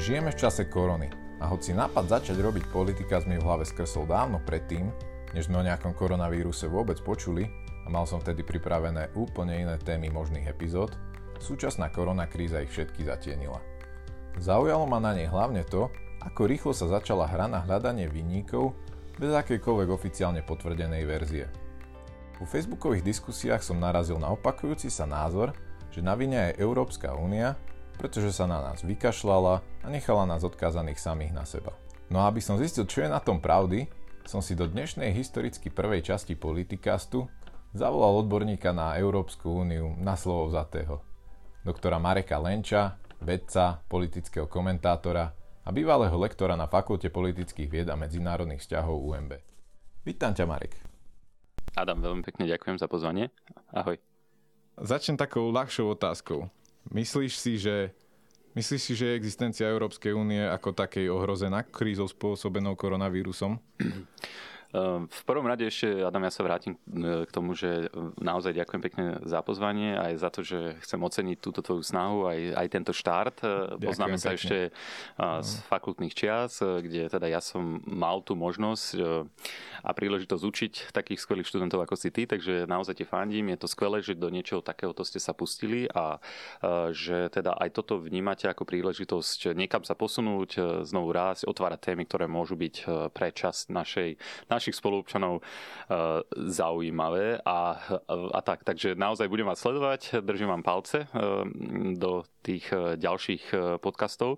Žijeme v čase korony a hoci nápad začať robiť politika mi v hlave skresol dávno predtým, než sme o nejakom koronavíruse vôbec počuli a mal som vtedy pripravené úplne iné témy možných epizód, súčasná korona kríza ich všetky zatienila. Zaujalo ma na nej hlavne to, ako rýchlo sa začala hra na hľadanie vinníkov bez akejkoľvek oficiálne potvrdenej verzie. Po facebookových diskusiách som narazil na opakujúci sa názor, že na vine je Európska únia pretože sa na nás vykašľala a nechala nás odkázaných samých na seba. No a aby som zistil, čo je na tom pravdy, som si do dnešnej historicky prvej časti Politikastu zavolal odborníka na Európsku úniu na slovo vzatého. Doktora Mareka Lenča, vedca, politického komentátora a bývalého lektora na Fakulte politických vied a medzinárodných vzťahov UMB. Vítam ťa, Marek. Adam, veľmi pekne ďakujem za pozvanie. Ahoj. Začnem takou ľahšou otázkou. Myslíš si, že Myslíš si, že je existencia Európskej únie ako takej ohrozená krízou spôsobenou koronavírusom? Ehm, v prvom rade ešte, Adam, ja sa vrátim e, k tomu, že naozaj ďakujem pekne za pozvanie aj za to, že chcem oceniť túto tvoju snahu, aj, aj tento štart. E, ďakujem Poznáme sa pekne. ešte z no. fakultných čias, e, kde teda ja som mal tú možnosť a príležitosť učiť takých skvelých študentov ako si ty, takže naozaj ti fandím. Je to skvelé, že do niečoho takéhoto ste sa pustili a že teda aj toto vnímate ako príležitosť niekam sa posunúť, znovu rásť, otvárať témy, ktoré môžu byť pre časť našej, našej našich spoluobčanov uh, zaujímavé a, a tak. Takže naozaj budem vás sledovať, držím vám palce uh, do tých uh, ďalších podcastov.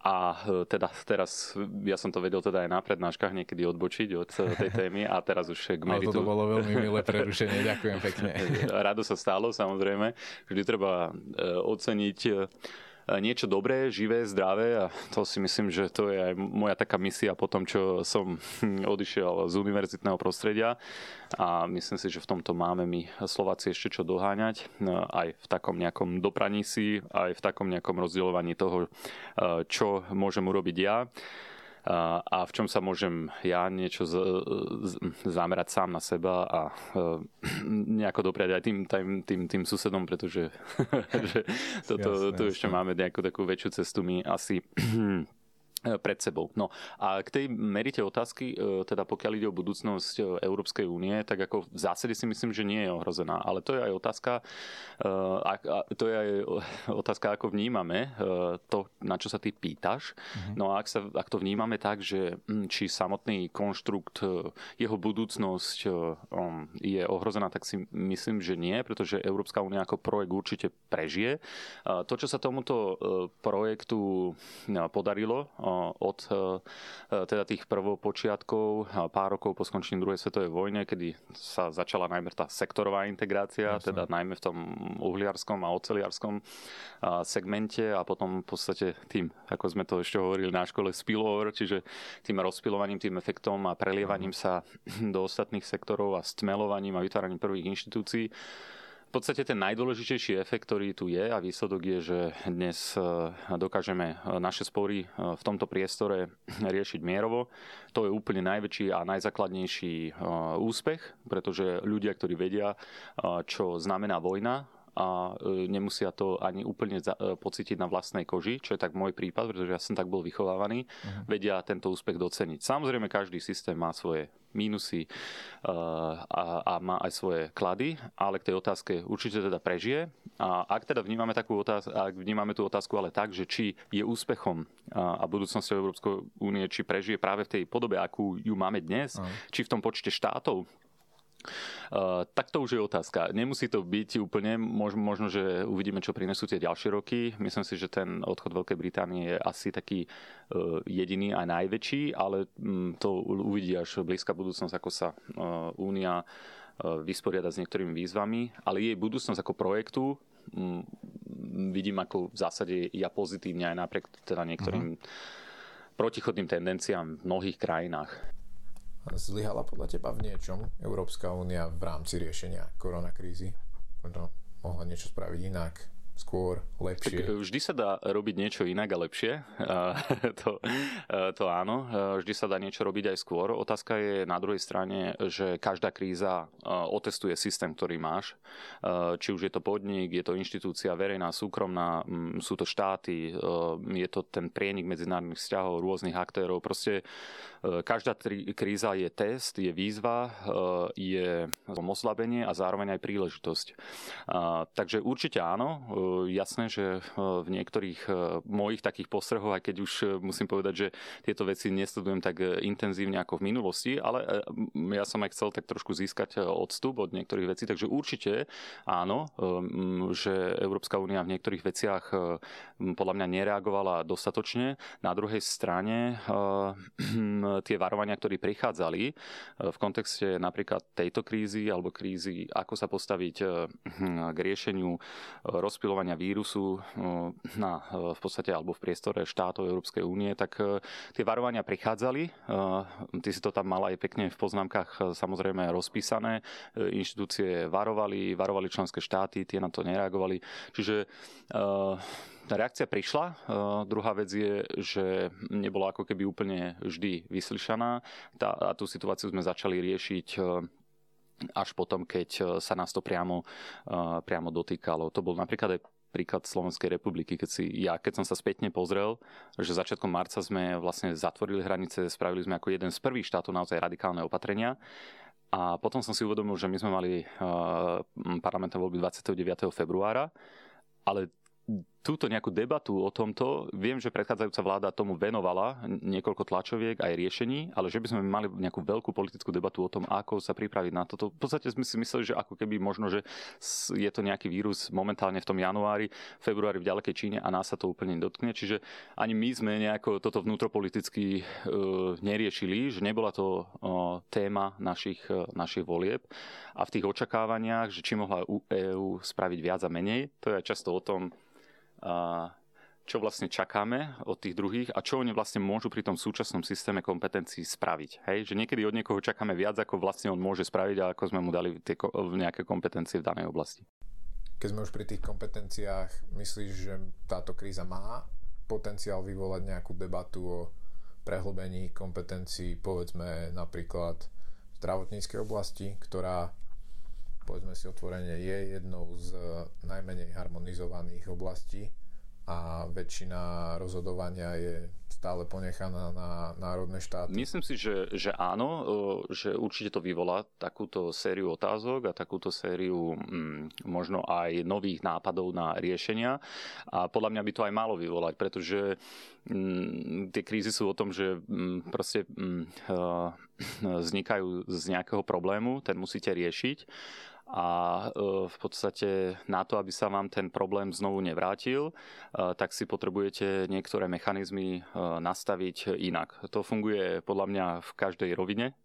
A teda teraz, ja som to vedel teda aj na prednáškach niekedy odbočiť od tej témy a teraz už k meritu. Ale to bolo veľmi milé prerušenie, ďakujem pekne. Rado sa stalo, samozrejme. Vždy treba oceniť niečo dobré, živé, zdravé a to si myslím, že to je aj moja taká misia po tom, čo som odišiel z univerzitného prostredia. A myslím si, že v tomto máme my Slováci ešte čo doháňať no, aj v takom nejakom dopraní si, aj v takom nejakom rozdielovaní toho, čo môžem urobiť ja a v čom sa môžem ja niečo z, z, zamerať sám na seba a nejako dopriať aj tým, tým, tým, tým susedom, pretože že toto, jasne, tu ešte máme nejakú takú väčšiu cestu. My asi pred sebou. No a k tej merite otázky, e, teda pokiaľ ide o budúcnosť e, Európskej únie, tak ako v zásade si myslím, že nie je ohrozená. Ale to je aj otázka, to je aj otázka, ako vnímame to, na čo sa ty pýtaš. Uh-huh. No a ak, sa, ak to vnímame tak, že hm, či samotný konštrukt, jeho budúcnosť je ohrozená, tak si myslím, že nie, pretože Európska únia ako projekt určite prežije. To, čo sa tomuto projektu podarilo, od e, teda tých prvopočiatkov, pár rokov po skončení druhej svetovej vojne, kedy sa začala najmä tá sektorová integrácia, Jasne. teda najmä v tom uhliarskom a oceliarskom segmente a potom v podstate tým, ako sme to ešte hovorili na škole, spillover, čiže tým rozpilovaním, tým efektom a prelievaním sa do ostatných sektorov a stmelovaním a vytváraním prvých inštitúcií v podstate ten najdôležitejší efekt, ktorý tu je a výsledok je, že dnes e, dokážeme e, naše spory e, v tomto priestore riešiť mierovo. To je úplne najväčší a najzákladnejší úspech, pretože ľudia, ktorí vedia, čo znamená vojna, a nemusia to ani úplne za, pocítiť na vlastnej koži, čo je tak môj prípad, pretože ja som tak bol vychovávaný, uh-huh. vedia tento úspech doceniť. Samozrejme, každý systém má svoje mínusy uh, a, a má aj svoje klady, ale k tej otázke určite teda prežije. A ak teda vnímame, takú otázku, ak vnímame tú otázku ale tak, že či je úspechom a, a budúcnosťou Európskej únie, či prežije práve v tej podobe, akú ju máme dnes, uh-huh. či v tom počte štátov, Uh, tak to už je otázka. Nemusí to byť úplne, možno, možno, že uvidíme, čo prinesú tie ďalšie roky. Myslím si, že ten odchod Veľkej Británie je asi taký uh, jediný a najväčší, ale um, to uvidí až blízka budúcnosť, ako sa uh, Únia vysporiada s niektorými výzvami. Ale jej budúcnosť ako projektu um, vidím ako v zásade ja pozitívne aj napriek teda niektorým uh-huh. protichodným tendenciám v mnohých krajinách. Zlyhala podľa teba v niečom Európska únia v rámci riešenia koronakrízy? Možno mohla niečo spraviť inak, skôr, lepšie? Tak vždy sa dá robiť niečo inak a lepšie. to, to áno. Vždy sa dá niečo robiť aj skôr. Otázka je na druhej strane, že každá kríza otestuje systém, ktorý máš. Či už je to podnik, je to inštitúcia verejná, súkromná, sú to štáty, je to ten prienik medzinárodných vzťahov, rôznych aktérov. Proste každá kríza je test, je výzva, je oslabenie a zároveň aj príležitosť. Takže určite áno, jasné, že v niektorých mojich takých postrehoch, aj keď už musím povedať, že tieto veci nesledujem tak intenzívne ako v minulosti, ale ja som aj chcel tak trošku získať odstup od niektorých vecí, takže určite áno, že Európska únia v niektorých veciach podľa mňa nereagovala dostatočne. Na druhej strane tie varovania, ktoré prichádzali v kontexte napríklad tejto krízy alebo krízy, ako sa postaviť k riešeniu rozpilovania vírusu na, v podstate alebo v priestore štátov Európskej únie, tak tie varovania prichádzali. Ty si to tam mal aj pekne v poznámkach samozrejme rozpísané. Inštitúcie varovali, varovali členské štáty, tie na to nereagovali. Čiže reakcia prišla. Druhá vec je, že nebola ako keby úplne vždy vyslyšaná. Tá, a tú situáciu sme začali riešiť až potom, keď sa nás to priamo, priamo dotýkalo. To bol napríklad aj príklad Slovenskej republiky, keď si ja, keď som sa spätne pozrel, že začiatkom marca sme vlastne zatvorili hranice, spravili sme ako jeden z prvých štátov naozaj radikálne opatrenia. A potom som si uvedomil, že my sme mali parlamentné voľby 29. februára, ale túto nejakú debatu o tomto, viem, že predchádzajúca vláda tomu venovala niekoľko tlačoviek aj riešení, ale že by sme mali nejakú veľkú politickú debatu o tom, ako sa pripraviť na toto. V podstate sme si mysleli, že ako keby možno, že je to nejaký vírus momentálne v tom januári, februári v ďalekej Číne a nás sa to úplne dotkne. Čiže ani my sme nejako toto vnútropoliticky uh, neriešili, že nebola to uh, téma našich, uh, našich volieb a v tých očakávaniach, že či mohla EU spraviť viac a menej, to je často o tom, čo vlastne čakáme od tých druhých a čo oni vlastne môžu pri tom súčasnom systéme kompetencií spraviť. Hej? Že niekedy od niekoho čakáme viac, ako vlastne on môže spraviť a ako sme mu dali tie, nejaké kompetencie v danej oblasti. Keď sme už pri tých kompetenciách, myslíš, že táto kríza má potenciál vyvolať nejakú debatu o prehlbení kompetencií, povedzme napríklad v zdravotníckej oblasti, ktorá povedzme si otvorene, je jednou z najmenej harmonizovaných oblastí a väčšina rozhodovania je stále ponechaná na národné štáty. Myslím si, že, že áno, že určite to vyvolá takúto sériu otázok a takúto sériu mm, možno aj nových nápadov na riešenia a podľa mňa by to aj malo vyvolať, pretože mm, tie krízy sú o tom, že mm, proste mm, vznikajú z nejakého problému, ten musíte riešiť a e, v podstate na to, aby sa vám ten problém znovu nevrátil, e, tak si potrebujete niektoré mechanizmy e, nastaviť inak. To funguje podľa mňa v každej rovine,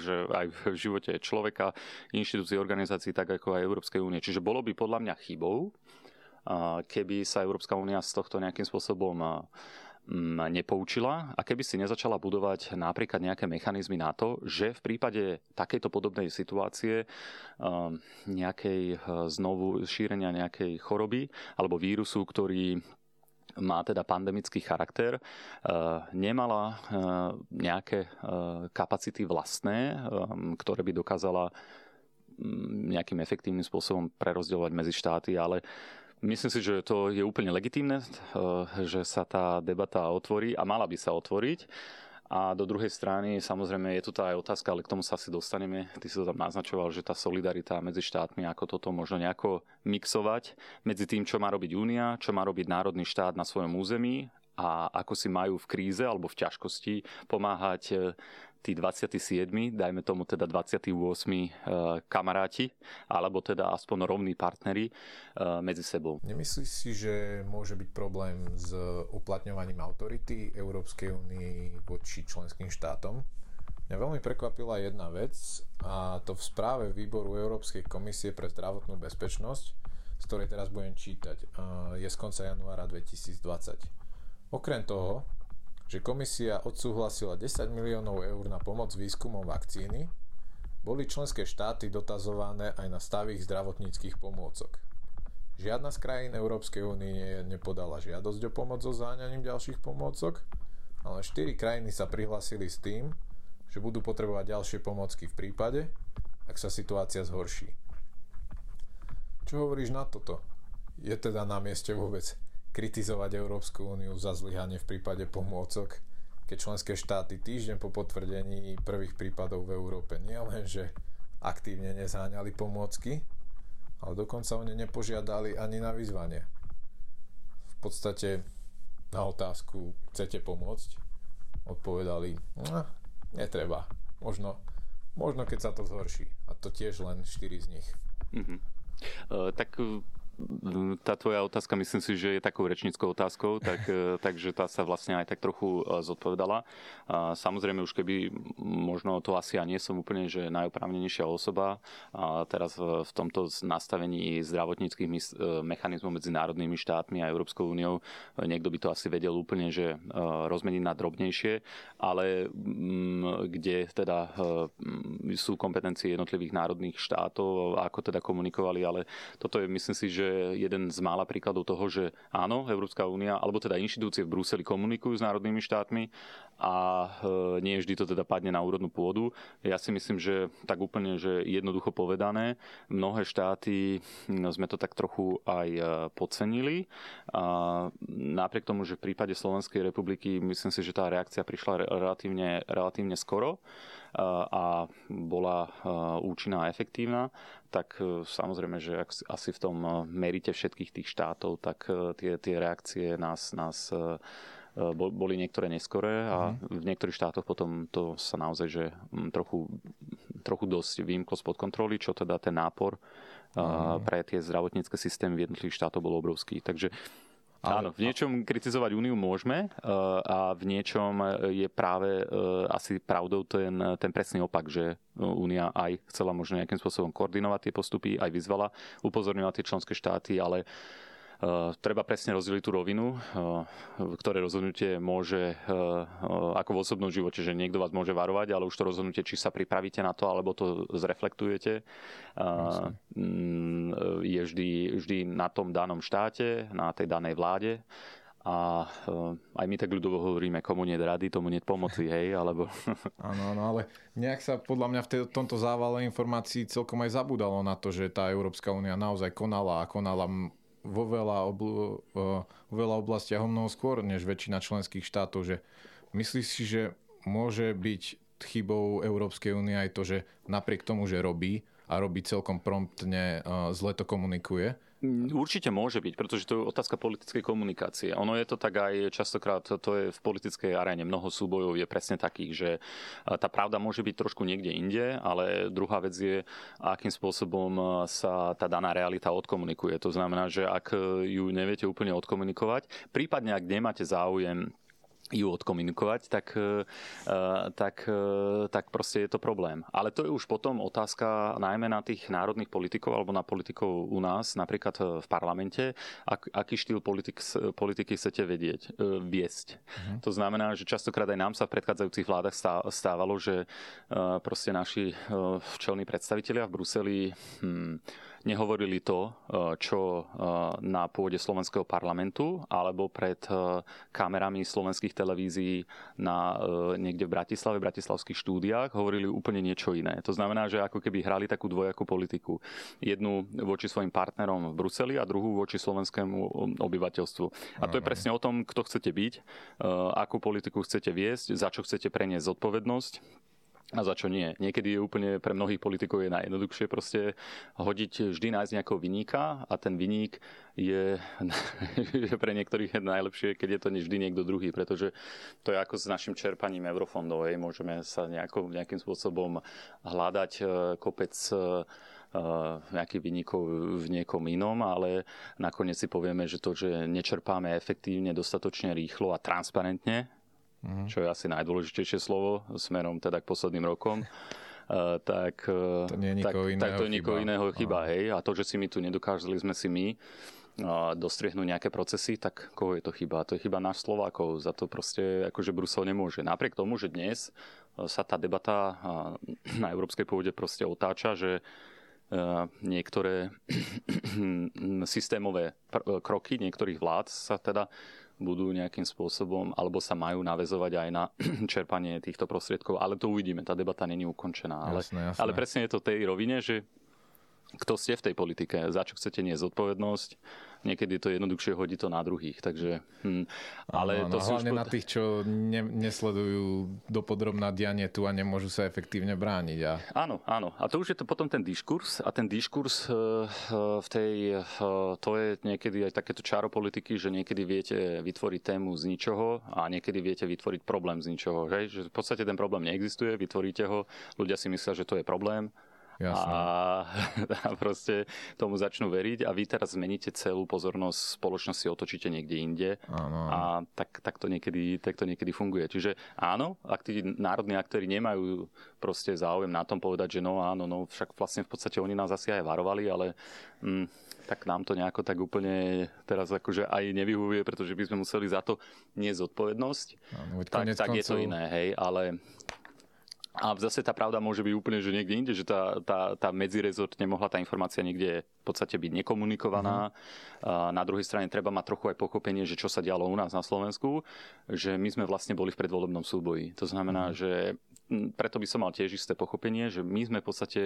že aj v živote človeka, inštitúcií, organizácií, tak ako aj Európskej únie. Čiže bolo by podľa mňa chybou, keby sa Európska únia z tohto nejakým spôsobom nepoučila a keby si nezačala budovať napríklad nejaké mechanizmy na to, že v prípade takejto podobnej situácie um, nejakej uh, znovu šírenia nejakej choroby alebo vírusu, ktorý má teda pandemický charakter, uh, nemala uh, nejaké kapacity vlastné, um, ktoré by dokázala um, nejakým efektívnym spôsobom prerozdeľovať medzi štáty, ale Myslím si, že to je úplne legitímne, eh, že sa tá debata otvorí a mala by sa otvoriť. A do druhej strany, samozrejme, je tu tá aj otázka, ale k tomu sa asi dostaneme. Ty si to tam naznačoval, že tá solidarita medzi štátmi, ako toto možno nejako mixovať medzi tým, čo má robiť Únia, čo má robiť národný štát na svojom území a ako si majú v kríze alebo v ťažkosti pomáhať eh, tí 27, dajme tomu teda 28 eh, kamaráti, alebo teda aspoň rovní partnery eh, medzi sebou. Nemyslíš si, že môže byť problém s uplatňovaním autority Európskej únie voči členským štátom? Mňa veľmi prekvapila jedna vec a to v správe výboru Európskej komisie pre zdravotnú bezpečnosť, z ktorej teraz budem čítať, eh, je z konca januára 2020. Okrem toho, že komisia odsúhlasila 10 miliónov eur na pomoc výskumom vakcíny, boli členské štáty dotazované aj na stav ich zdravotníckých pomôcok. Žiadna z krajín Európskej únie nepodala žiadosť o pomoc so záňaním ďalších pomôcok, ale 4 krajiny sa prihlasili s tým, že budú potrebovať ďalšie pomocky v prípade, ak sa situácia zhorší. Čo hovoríš na toto? Je teda na mieste vôbec kritizovať Európsku úniu za zlyhanie v prípade pomôcok, keď členské štáty týždeň po potvrdení prvých prípadov v Európe nielen, že aktívne nezáňali pomôcky, ale dokonca o ne nepožiadali ani na vyzvanie. V podstate na otázku chcete pomôcť, odpovedali, no, netreba, možno, možno keď sa to zhorší. A to tiež len 4 z nich. Mm-hmm. Uh, tak tá tvoja otázka myslím si, že je takou rečníckou otázkou, tak, e, takže tá sa vlastne aj tak trochu e, zodpovedala. A samozrejme už keby možno to asi ja nie som úplne že najoprávnenejšia osoba a teraz v tomto nastavení zdravotníckých e, mechanizmov medzi národnými štátmi a Európskou úniou niekto by to asi vedel úplne, že rozmeniť na drobnejšie, ale mm, kde teda sú kompetencie jednotlivých národných štátov, ako teda komunikovali, ale toto je myslím si, že je jeden z mála príkladov toho, že áno, Európska únia, alebo teda inštitúcie v Bruseli komunikujú s národnými štátmi a e, nie vždy to teda padne na úrodnú pôdu. Ja si myslím, že tak úplne, že jednoducho povedané, mnohé štáty no, sme to tak trochu aj e, podcenili. A napriek tomu, že v prípade Slovenskej republiky myslím si, že tá reakcia prišla relatívne, relatívne skoro a bola účinná a efektívna, tak e, samozrejme, že asi v tom merite všetkých tých štátov, tak e, tie, tie reakcie nás, nás e, boli niektoré neskoré a mm. v niektorých štátoch potom to sa naozaj že trochu, trochu dosť vymklo spod kontroly, čo teda ten nápor mm. pre tie zdravotnícke systémy v jednotlivých štátoch bol obrovský. Takže ale... Áno, v niečom kritizovať Úniu môžeme eh, a v niečom je práve eh, asi pravdou ten, ten presný opak, že Únia aj chcela možno nejakým spôsobom koordinovať tie postupy, aj vyzvala, upozorňovať tie členské štáty, ale Eh, treba presne rozdeliť tú rovinu, eh, ktoré rozhodnutie môže eh, ako v osobnom živote, že niekto vás môže varovať, ale už to rozhodnutie, či sa pripravíte na to, alebo to zreflektujete, mm, je vždy, vždy na tom danom štáte, na tej danej vláde. A aj my tak ľudovo hovoríme, komu nie rady, tomu nie pomoci, hej, alebo... Áno, áno, ale nejak sa podľa mňa v tomto závale informácií celkom aj zabudalo na to, že tá Európska únia naozaj konala a konala vo veľa, obl- vo veľa oblastiach o mnoho skôr než väčšina členských štátov, že myslíš si, že môže byť chybou Európskej únie aj to, že napriek tomu, že robí a robí celkom promptne, zle to komunikuje, určite môže byť, pretože to je otázka politickej komunikácie. Ono je to tak aj častokrát, to je v politickej aréne, mnoho súbojov je presne takých, že tá pravda môže byť trošku niekde inde, ale druhá vec je, akým spôsobom sa tá daná realita odkomunikuje. To znamená, že ak ju neviete úplne odkomunikovať, prípadne ak nemáte záujem ju odkomunikovať, tak, e, tak, e, tak proste je to problém. Ale to je už potom otázka najmä na tých národných politikov alebo na politikov u nás, napríklad e, v parlamente, ak, aký štýl politik, politiky chcete vedieť, viesť. Uh-huh. To znamená, že častokrát aj nám sa v predchádzajúcich vládach stávalo, že proste naši včelní predstavitelia v Bruseli hm, nehovorili to, eh, čo eh, na pôde slovenského parlamentu alebo pred eh, kamerami slovenských televízií na, niekde v Bratislave, v bratislavských štúdiách hovorili úplne niečo iné. To znamená, že ako keby hrali takú dvojakú politiku. Jednu voči svojim partnerom v Bruseli a druhú voči slovenskému obyvateľstvu. A to je presne o tom, kto chcete byť, akú politiku chcete viesť, za čo chcete preniesť zodpovednosť a za čo nie. Niekedy je úplne pre mnohých politikov je najjednoduchšie proste hodiť vždy nájsť nejakého vyníka a ten vyník je, je pre niektorých najlepšie, keď je to vždy niekto druhý, pretože to je ako s našim čerpaním eurofondov. Hej. Môžeme sa nejako, nejakým spôsobom hľadať e, kopec e, e, nejakých vynikov v niekom inom, ale nakoniec si povieme, že to, že nečerpáme efektívne, dostatočne rýchlo a transparentne, mm-hmm. čo je asi najdôležitejšie slovo smerom teda k posledným rokom, Uh, tak, to nie je tak, iného tak to je nikoho iného chyba. No. Hej? A to, že si my tu nedokázali sme si my uh, dostriehnúť nejaké procesy, tak koho je to chyba? To je chyba náš Slovákov. Za to proste akože Brusel nemôže. Napriek tomu, že dnes sa tá debata na európskej pôde proste otáča, že niektoré systémové kroky niektorých vlád sa teda budú nejakým spôsobom, alebo sa majú navezovať aj na čerpanie týchto prostriedkov, ale to uvidíme, tá debata není ukončená. Ale, jasné, jasné. ale presne je to tej rovine, že kto ste v tej politike, za čo chcete niesť zodpovednosť, niekedy to je jednoduchšie hodiť to na druhých. Takže, hm, ale ano, to no, hlavne už... na tých, čo ne, nesledujú dopodrobná dianie tu a nemôžu sa efektívne brániť. A... Áno, áno. A to už je to potom ten diskurs a ten diskurs uh, v tej, uh, to je niekedy aj takéto čaro politiky, že niekedy viete vytvoriť tému z ničoho a niekedy viete vytvoriť problém z ničoho. Hej? Že v podstate ten problém neexistuje, vytvoríte ho, ľudia si myslia, že to je problém Jasne. A, a proste tomu začnú veriť a vy teraz zmeníte celú pozornosť spoločnosti, otočíte niekde inde áno. a tak, tak, to niekedy, tak to niekedy funguje. Čiže áno, ak tí národní aktéry nemajú proste záujem na tom povedať, že no áno, no však vlastne v podstate oni nás asi aj varovali, ale mm, tak nám to nejako tak úplne teraz akože aj nevyhovuje, pretože by sme museli za to nie zodpovednosť. Áno, tak, tak koncov... je to iné, hej, ale a zase tá pravda môže byť úplne, že niekde inde, že tá, tá, tá medzirezort nemohla tá informácia niekde v podstate byť nekomunikovaná. Mm. A na druhej strane treba mať trochu aj pochopenie, že čo sa dialo u nás na Slovensku, že my sme vlastne boli v predvolebnom súboji. To znamená, mm. že preto by som mal tiež isté pochopenie, že my sme v podstate,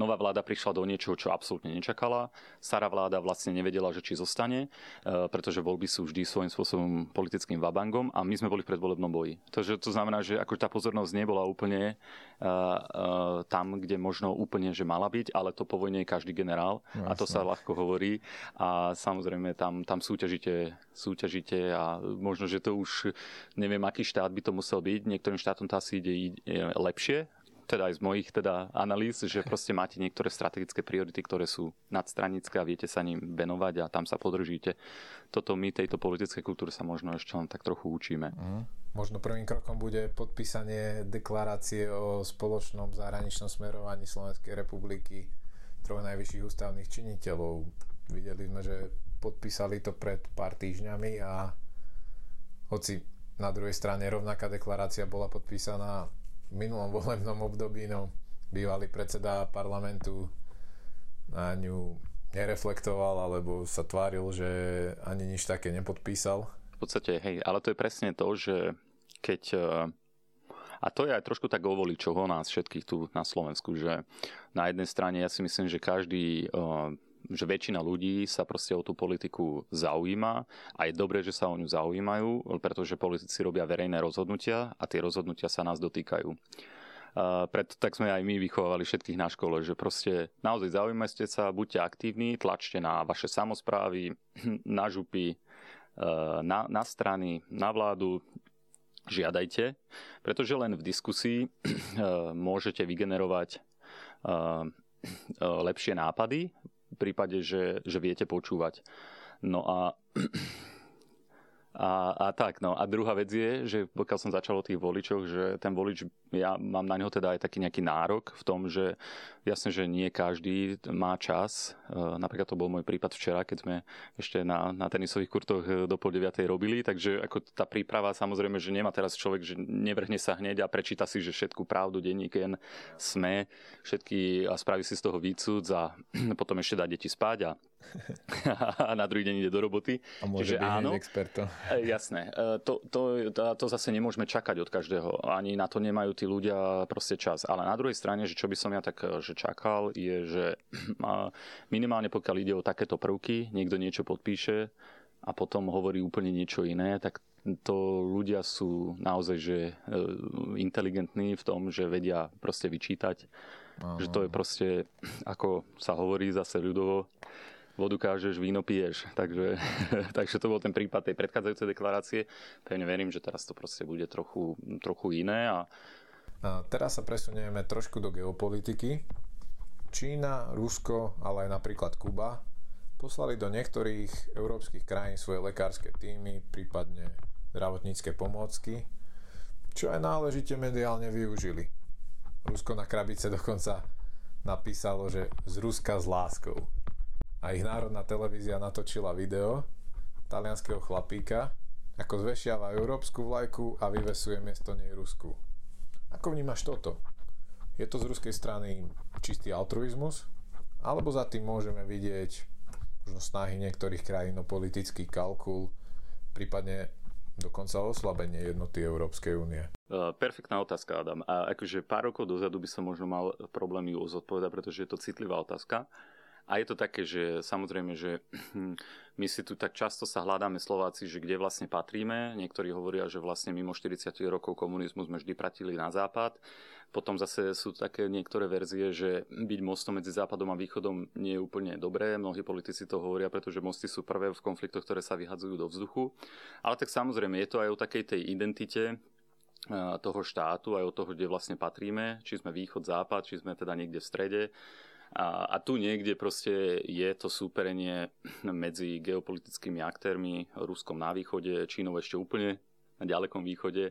nová vláda prišla do niečoho, čo absolútne nečakala. Stará vláda vlastne nevedela, že či zostane, e, pretože voľby sú vždy svojím spôsobom politickým vabangom a my sme boli v predvolebnom boji. Takže to znamená, že ako tá pozornosť nebola úplne uh, uh, tam, kde možno úplne, že mala byť, ale to po vojne je každý generál no, a to sa ľahko hovorí a samozrejme tam, tam súťažíte, súťažíte a možno, že to už neviem, aký štát by to musel byť. Niektorým štátom to asi ide lepšie, teda aj z mojich teda analýz, že proste máte niektoré strategické priority, ktoré sú nadstranické a viete sa ním venovať a tam sa podržíte. Toto my tejto politickej kultúry sa možno ešte len tak trochu učíme. Mm. Možno prvým krokom bude podpísanie deklarácie o spoločnom zahraničnom smerovaní Slovenskej republiky troch najvyšších ústavných činiteľov. Videli sme, že podpísali to pred pár týždňami a hoci na druhej strane rovnaká deklarácia bola podpísaná minulom volebnom období, no bývalý predseda parlamentu na ňu nereflektoval alebo sa tváril, že ani nič také nepodpísal. V podstate, hej, ale to je presne to, že keď e, a to je aj trošku tak o voličoch nás všetkých tu na Slovensku, že na jednej strane ja si myslím, že každý e, že väčšina ľudí sa proste o tú politiku zaujíma a je dobré, že sa o ňu zaujímajú, pretože politici robia verejné rozhodnutia a tie rozhodnutia sa nás dotýkajú. Uh, preto tak sme aj my vychovávali všetkých na škole, že proste naozaj zaujímajte sa, buďte aktívni, tlačte na vaše samozprávy, na župy, uh, na, na strany, na vládu, žiadajte, pretože len v diskusii uh, môžete vygenerovať lepšie nápady, prípade, že, že viete počúvať. No a a, a tak, no. A druhá vec je, že pokiaľ som začal o tých voličoch, že ten volič, ja mám na neho teda aj taký nejaký nárok v tom, že jasne, že nie každý má čas. E, napríklad to bol môj prípad včera, keď sme ešte na, na tenisových kurtoch e, do pol deviatej robili, takže ako tá príprava samozrejme, že nemá teraz človek, že nevrhne sa hneď a prečíta si, že všetku pravdu, denník jen sme, všetky a spraví si z toho výcud a potom ešte dá deti spať a a na druhý deň ide do roboty. A môže Čiže byť áno, experto. E, jasné. E, to, to, to, to zase nemôžeme čakať od každého. Ani na to nemajú tí ľudia proste čas. Ale na druhej strane, že čo by som ja tak e, že čakal, je, že minimálne pokiaľ ide o takéto prvky, niekto niečo podpíše a potom hovorí úplne niečo iné, tak to ľudia sú naozaj že inteligentní v tom, že vedia proste vyčítať. Aha. Že to je proste, ako sa hovorí zase ľudovo, vodu kážeš, víno piješ. Takže, takže to bol ten prípad tej predchádzajúcej deklarácie. Pevne verím, že teraz to proste bude trochu, trochu iné. A... a teraz sa presunieme trošku do geopolitiky. Čína, Rusko, ale aj napríklad Kuba poslali do niektorých európskych krajín svoje lekárske týmy, prípadne zdravotnícke pomôcky, čo aj náležite mediálne využili. Rusko na krabice dokonca napísalo, že z Ruska s láskou a ich národná televízia natočila video talianského chlapíka, ako zvešiava európsku vlajku a vyvesuje miesto nej Rusku. Ako vnímaš toto? Je to z ruskej strany čistý altruizmus? alebo za tým môžeme vidieť možno snahy niektorých krajín o politický kalkul, prípadne dokonca oslabenie jednoty Európskej únie? Perfektná otázka, Adam. A akože pár rokov dozadu by som možno mal problém ju zodpovedať, pretože je to citlivá otázka. A je to také, že samozrejme, že my si tu tak často sa hľadáme Slováci, že kde vlastne patríme. Niektorí hovoria, že vlastne mimo 40 rokov komunizmu sme vždy pratili na západ. Potom zase sú také niektoré verzie, že byť mostom medzi západom a východom nie je úplne dobré. Mnohí politici to hovoria, pretože mosty sú prvé v konfliktoch, ktoré sa vyhadzujú do vzduchu. Ale tak samozrejme je to aj o takej tej identite, toho štátu, aj o toho, kde vlastne patríme, či sme východ, západ, či sme teda niekde v strede. A, a tu niekde proste je to súperenie medzi geopolitickými aktérmi, Ruskom na východe, Čínou ešte úplne na ďalekom východe,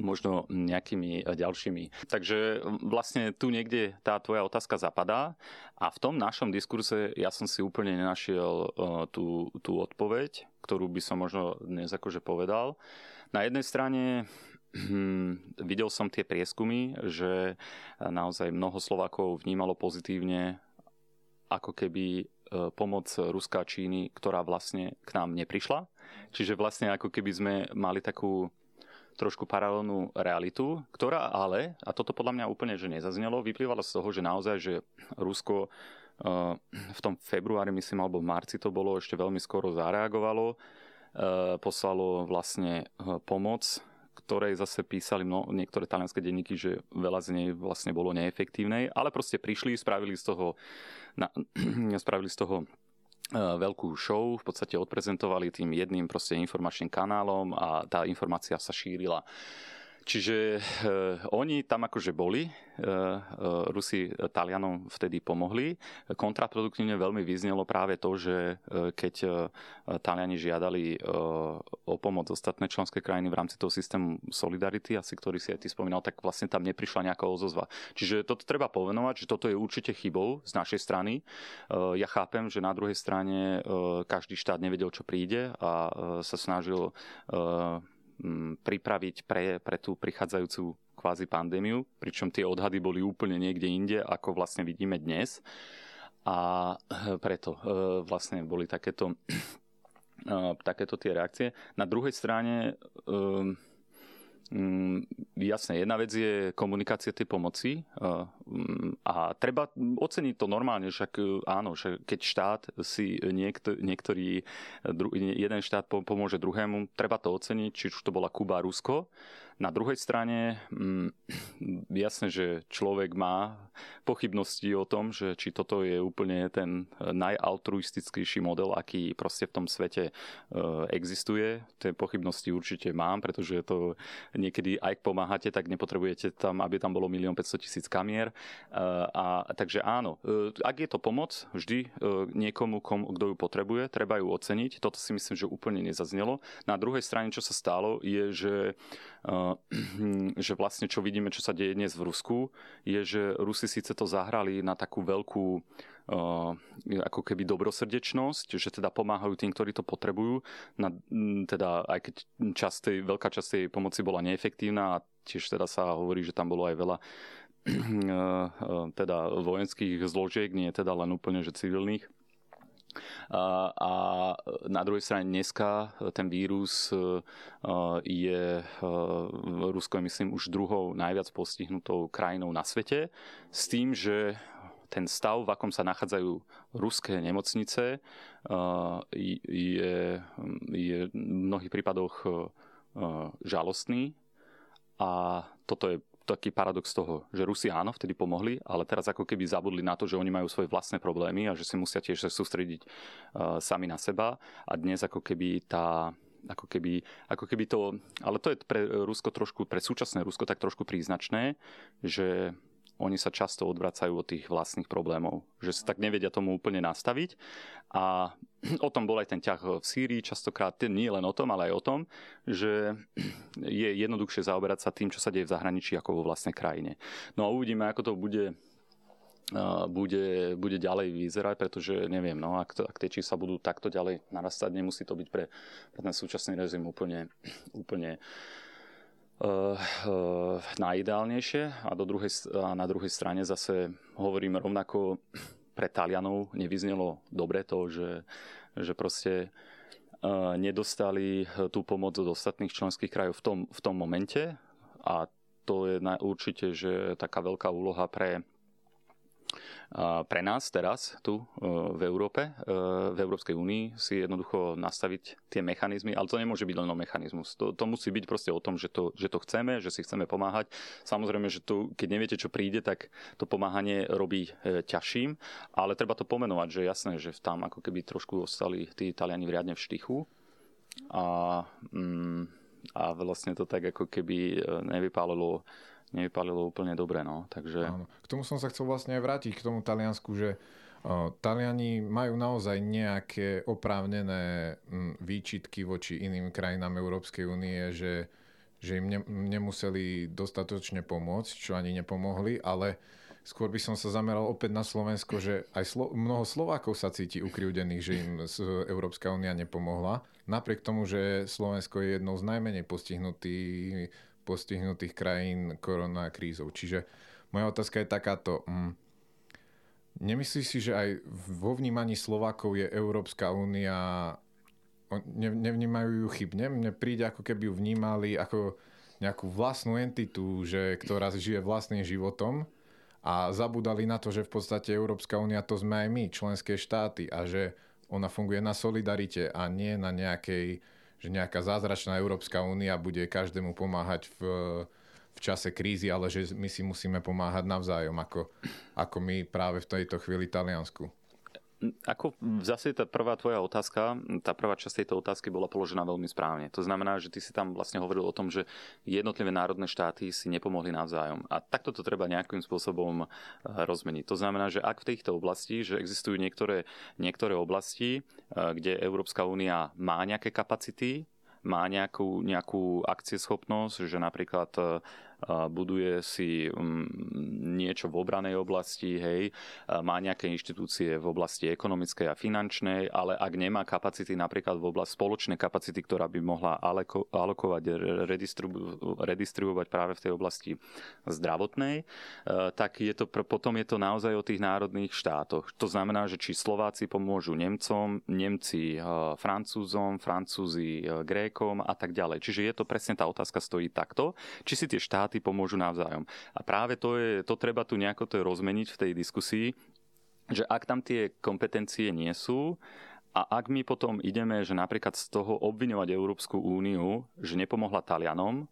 možno nejakými ďalšími. Takže vlastne tu niekde tá tvoja otázka zapadá a v tom našom diskurse ja som si úplne nenašiel tú, tú odpoveď, ktorú by som možno dnes akože povedal. Na jednej strane videl som tie prieskumy, že naozaj mnoho Slovákov vnímalo pozitívne ako keby e, pomoc Ruska a Číny, ktorá vlastne k nám neprišla. Čiže vlastne ako keby sme mali takú trošku paralelnú realitu, ktorá ale, a toto podľa mňa úplne že nezaznelo, vyplývalo z toho, že naozaj, že Rusko e, v tom februári, myslím, alebo v marci to bolo, ešte veľmi skoro zareagovalo, poslalo vlastne pomoc ktorej zase písali mno, niektoré talianské denníky, že veľa z nej vlastne bolo neefektívnej, ale proste prišli, spravili z toho, na, spravili z toho e, veľkú show, v podstate odprezentovali tým jedným proste informačným kanálom a tá informácia sa šírila. Čiže e, oni tam akože boli, e, e, Rusi Talianom vtedy pomohli. Kontraproduktívne veľmi vyznelo práve to, že e, keď e, Taliani žiadali e, o pomoc ostatné členské krajiny v rámci toho systému Solidarity, asi ktorý si aj ty spomínal, tak vlastne tam neprišla nejaká ozozva. Čiže toto treba povenovať, že toto je určite chybou z našej strany. E, ja chápem, že na druhej strane e, každý štát nevedel, čo príde a e, sa snažil e, pripraviť pre, pre tú prichádzajúcu kvázi pandémiu, pričom tie odhady boli úplne niekde inde, ako vlastne vidíme dnes. A preto eh, vlastne boli takéto, eh, takéto tie reakcie. Na druhej strane Mm, jasne, jedna vec je komunikácia tej pomoci mm, a treba oceniť to normálne, však e, áno, že keď štát si niekto, niektorý, jeden štát pomôže druhému, treba to oceniť, či už to bola Kuba Rusko, na druhej strane, mm, jasné, že človek má pochybnosti o tom, že či toto je úplne ten najaltruistickejší model, aký proste v tom svete e, existuje. Tie pochybnosti určite mám, pretože to niekedy aj pomáhate, tak nepotrebujete tam, aby tam bolo 1 500 tisíc kamier. E, a, takže áno, ak je to pomoc vždy niekomu, kto ju potrebuje, treba ju oceniť. Toto si myslím, že úplne nezaznelo. Na druhej strane, čo sa stalo, je, že že vlastne čo vidíme, čo sa deje dnes v Rusku, je, že Rusi síce to zahrali na takú veľkú ako keby dobrosrdečnosť, že teda pomáhajú tým, ktorí to potrebujú. Na, teda aj keď časť tej, veľká časť tej pomoci bola neefektívna a tiež teda sa hovorí, že tam bolo aj veľa teda vojenských zložiek, nie teda len úplne že civilných a na druhej strane dneska ten vírus e, je e, Rusko je myslím už druhou najviac postihnutou krajinou na svete s tým, že ten stav, v akom sa nachádzajú ruské nemocnice, e, je, je v mnohých prípadoch žalostný. A toto je taký paradox toho, že Rusi áno, vtedy pomohli, ale teraz ako keby zabudli na to, že oni majú svoje vlastné problémy a že si musia tiež sústrediť uh, sami na seba. A dnes ako keby tá ako keby, ako keby to, ale to je pre Rusko trošku, pre súčasné Rusko tak trošku príznačné, že oni sa často odvracajú od tých vlastných problémov, že sa tak nevedia tomu úplne nastaviť a o tom bol aj ten ťah v Sýrii, častokrát nie len o tom, ale aj o tom, že je jednoduchšie zaoberať sa tým, čo sa deje v zahraničí ako vo vlastnej krajine. No a uvidíme, ako to bude bude, bude ďalej vyzerať, pretože neviem, no, ak, to, ak tie čísla budú takto ďalej narastať, nemusí to byť pre, pre ten súčasný režim úplne, úplne uh, najideálnejšie a, do druhej, a na druhej strane zase hovoríme rovnako pre Talianov nevyznelo dobre to, že, že proste nedostali tú pomoc od ostatných členských krajov v tom, v tom momente a to je určite že taká veľká úloha pre pre nás teraz tu e, v Európe, e, v Európskej únii si jednoducho nastaviť tie mechanizmy, ale to nemôže byť len o mechanizmus. To, to musí byť proste o tom, že to, že to chceme, že si chceme pomáhať. Samozrejme, že tu, keď neviete, čo príde, tak to pomáhanie robí e, ťažším, ale treba to pomenovať, že jasné, že tam ako keby trošku ostali tí Italiani riadne v štychu a, mm, a vlastne to tak ako keby nevypálilo nevypalilo úplne dobre. No. Takže... Áno. K tomu som sa chcel vlastne aj vrátiť, k tomu Taliansku, že Taliani majú naozaj nejaké oprávnené výčitky voči iným krajinám Európskej únie, že, že im ne, nemuseli dostatočne pomôcť, čo ani nepomohli, ale skôr by som sa zameral opäť na Slovensko, že aj Slo- mnoho Slovákov sa cíti ukriúdených, že im Európska únia nepomohla. Napriek tomu, že Slovensko je jednou z najmenej postihnutých postihnutých krajín koronakrízou. Čiže moja otázka je takáto. Mm, nemyslíš si, že aj vo vnímaní Slovákov je Európska únia nevnímajú ju chybne? Mne príde, ako keby ju vnímali ako nejakú vlastnú entitu, že, ktorá žije vlastným životom a zabudali na to, že v podstate Európska únia to sme aj my, členské štáty a že ona funguje na solidarite a nie na nejakej že nejaká zázračná Európska únia bude každému pomáhať v, v čase krízy, ale že my si musíme pomáhať navzájom, ako, ako my práve v tejto chvíli Taliansku. Ako zase tá prvá tvoja otázka, tá prvá časť tejto otázky bola položená veľmi správne. To znamená, že ty si tam vlastne hovoril o tom, že jednotlivé národné štáty si nepomohli navzájom. A takto to treba nejakým spôsobom eh, rozmeniť. To znamená, že ak v týchto oblasti, že existujú niektoré, niektoré oblasti, eh, kde Európska únia má nejaké kapacity, má nejakú, nejakú akcieschopnosť, že napríklad eh, buduje si mm, niečo v obranej oblasti, hej, má nejaké inštitúcie v oblasti ekonomickej a finančnej, ale ak nemá kapacity napríklad v oblasti spoločnej kapacity, ktorá by mohla aloko, alokovať, redistribu, redistribuovať práve v tej oblasti zdravotnej, e, tak je to, potom je to naozaj o tých národných štátoch. To znamená, že či Slováci pomôžu Nemcom, Nemci e, Francúzom, Francúzi e, Grékom a tak ďalej. Čiže je to presne tá otázka stojí takto. Či si tie štáty štáty pomôžu navzájom. A práve to, je, to treba tu nejako to rozmeniť v tej diskusii, že ak tam tie kompetencie nie sú, a ak my potom ideme, že napríklad z toho obviňovať Európsku úniu, že nepomohla Talianom,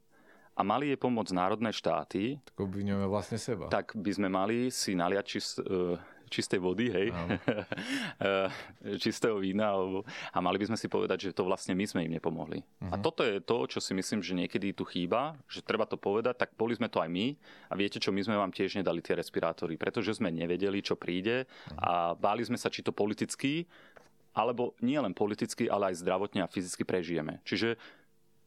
a mali je pomôcť národné štáty, tak obviňujeme vlastne seba. Tak by sme mali si naliať čist, uh, čistej vody, hej, eh, čistého vína alebo, a mali by sme si povedať, že to vlastne my sme im nepomohli. Uh-huh. A mhm. toto je to, čo si myslím, že niekedy tu chýba, že treba to povedať, tak boli sme to aj my a viete čo, my sme vám tiež nedali tie respirátory, pretože sme nevedeli, čo príde uh-huh. a báli sme sa, či to politicky, alebo nie len politicky, ale aj zdravotne a fyzicky prežijeme. Čiže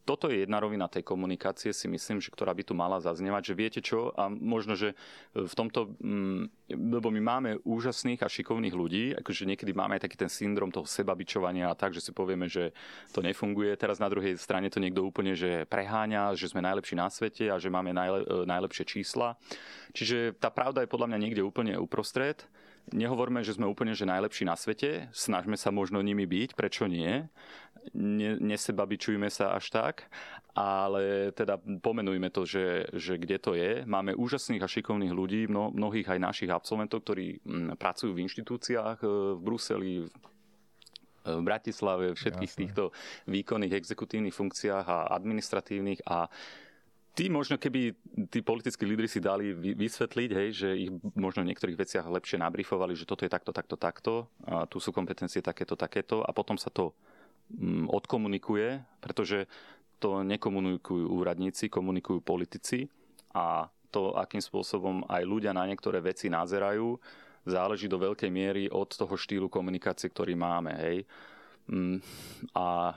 toto je jedna rovina tej komunikácie, si myslím, že ktorá by tu mala zaznievať, že viete čo, a možno, že v tomto, mm, lebo my máme úžasných a šikovných ľudí, akože niekedy máme aj taký ten syndrom toho sebabičovania a tak, že si povieme, že to nefunguje, teraz na druhej strane to niekto úplne, že preháňa, že sme najlepší na svete a že máme najle, najlepšie čísla. Čiže tá pravda je podľa mňa niekde úplne uprostred. Nehovorme, že sme úplne že najlepší na svete, snažme sa možno nimi byť, prečo nie? Ne, nesebabičujme sa až tak, ale teda pomenujme to, že, že kde to je. Máme úžasných a šikovných ľudí, mno, mnohých aj našich absolventov, ktorí m, mm, pracujú v inštitúciách e, v Bruseli, v Bratislave, v všetkých Jasne. týchto výkonných exekutívnych funkciách a administratívnych a tí možno keby tí politickí lídry si dali vysvetliť, hej, že ich možno v niektorých veciach lepšie nabrifovali, že toto je takto, takto, takto, a tu sú kompetencie takéto, takéto a potom sa to mm, odkomunikuje, pretože to nekomunikujú úradníci, komunikujú politici a to, akým spôsobom aj ľudia na niektoré veci nazerajú, záleží do veľkej miery od toho štýlu komunikácie, ktorý máme. Hej. Mm, a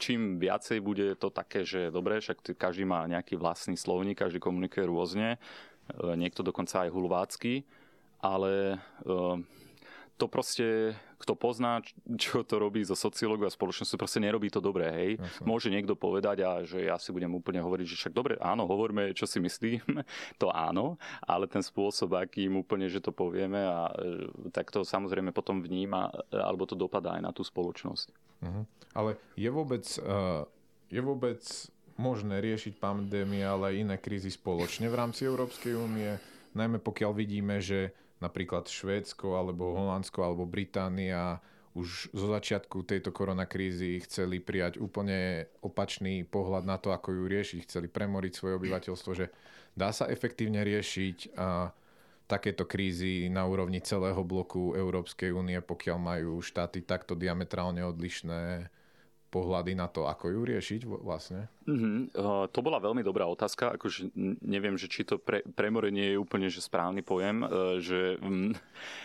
čím viacej bude to také, že dobre, však každý má nejaký vlastný slovník, každý komunikuje rôzne, e, niekto dokonca aj hulvácky, ale e, to proste, kto pozná, čo to robí zo sociológu a spoločnosti, proste nerobí to dobré, hej. Jasne. Môže niekto povedať a že ja si budem úplne hovoriť, že však dobre, áno, hovoríme, čo si myslím, to áno, ale ten spôsob, akým úplne, že to povieme a e, tak to samozrejme potom vníma, alebo to dopadá aj na tú spoločnosť. Uh-huh. Ale je vôbec, uh, je vôbec možné riešiť pandémie, ale aj iné krízy spoločne v rámci Európskej únie, najmä pokiaľ vidíme, že napríklad Švédsko alebo Holandsko alebo Británia už zo začiatku tejto koronakrízy chceli prijať úplne opačný pohľad na to, ako ju riešiť. Chceli premoriť svoje obyvateľstvo, že dá sa efektívne riešiť a takéto krízy na úrovni celého bloku Európskej únie, pokiaľ majú štáty takto diametrálne odlišné pohľady na to, ako ju riešiť vlastne? Mm-hmm. Uh, to bola veľmi dobrá otázka. Akože neviem, že či to pre, premorenie je úplne že správny pojem, uh, že um,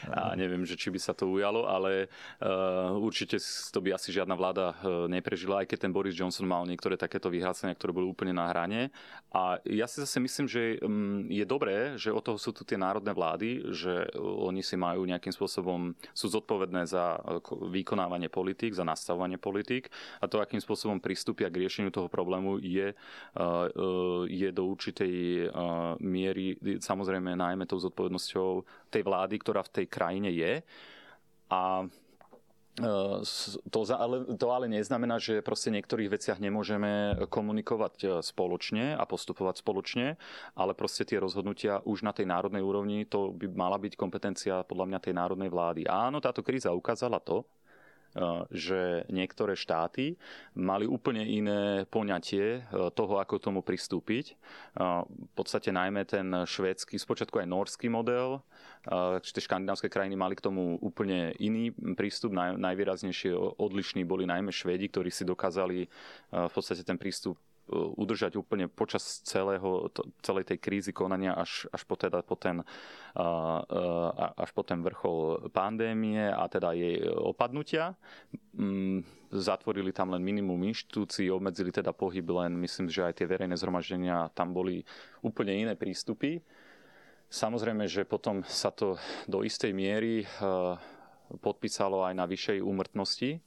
a neviem, že či by sa to ujalo, ale uh, určite to by asi žiadna vláda uh, neprežila, aj keď ten Boris Johnson mal niektoré takéto vyhlásenia, ktoré boli úplne na hrane. A ja si zase myslím, že um, je dobré, že od toho sú tu tie národné vlády, že oni si majú nejakým spôsobom, sú zodpovedné za vykonávanie politik, za nastavovanie politik a to, akým spôsobom pristúpia k riešeniu toho problému, je, uh, je do určitej miery samozrejme najmä tou zodpovednosťou tej vlády, ktorá v tej krajine je. A to, ale, to ale neznamená, že proste v niektorých veciach nemôžeme komunikovať spoločne a postupovať spoločne, ale proste tie rozhodnutia už na tej národnej úrovni, to by mala byť kompetencia podľa mňa tej národnej vlády. Áno, táto kríza ukázala to, že niektoré štáty mali úplne iné poňatie toho, ako tomu pristúpiť. V podstate najmä ten švédsky, spočiatku aj norský model, tie škandinávské krajiny mali k tomu úplne iný prístup. Naj, najvýraznejšie odlišní boli najmä Švédi, ktorí si dokázali v podstate ten prístup udržať úplne počas celého, celej tej krízy konania až, až, po, teda, po ten, až po ten vrchol pandémie a teda jej opadnutia. Mm, zatvorili tam len minimum inštitúcií, obmedzili teda pohyb len, myslím, že aj tie verejné zhromaždenia, tam boli úplne iné prístupy. Samozrejme, že potom sa to do istej miery podpísalo aj na vyššej úmrtnosti,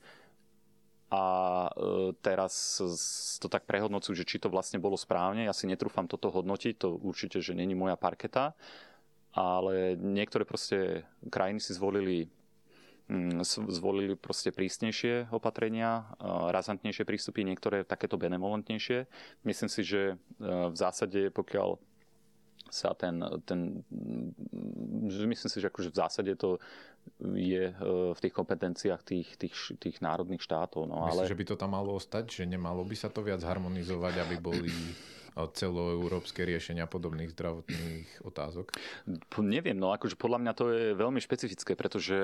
a e, teraz to tak prehodnocujú, že či to vlastne bolo správne. Ja si netrúfam toto hodnotiť, to určite, že není moja parketa, ale niektoré proste krajiny si zvolili mm, zvolili proste prísnejšie opatrenia, razantnejšie prístupy, niektoré takéto benevolentnejšie. Myslím si, že e, v zásade, pokiaľ sa ten, ten myslím si, že akože v zásade to je e, v tých kompetenciách tých, tých, tých národných štátov. No, Myslíš, ale... že by to tam malo ostať? Že nemalo by sa to viac harmonizovať, aby boli celoeurópske riešenia podobných zdravotných otázok? Neviem, no akože podľa mňa to je veľmi špecifické, pretože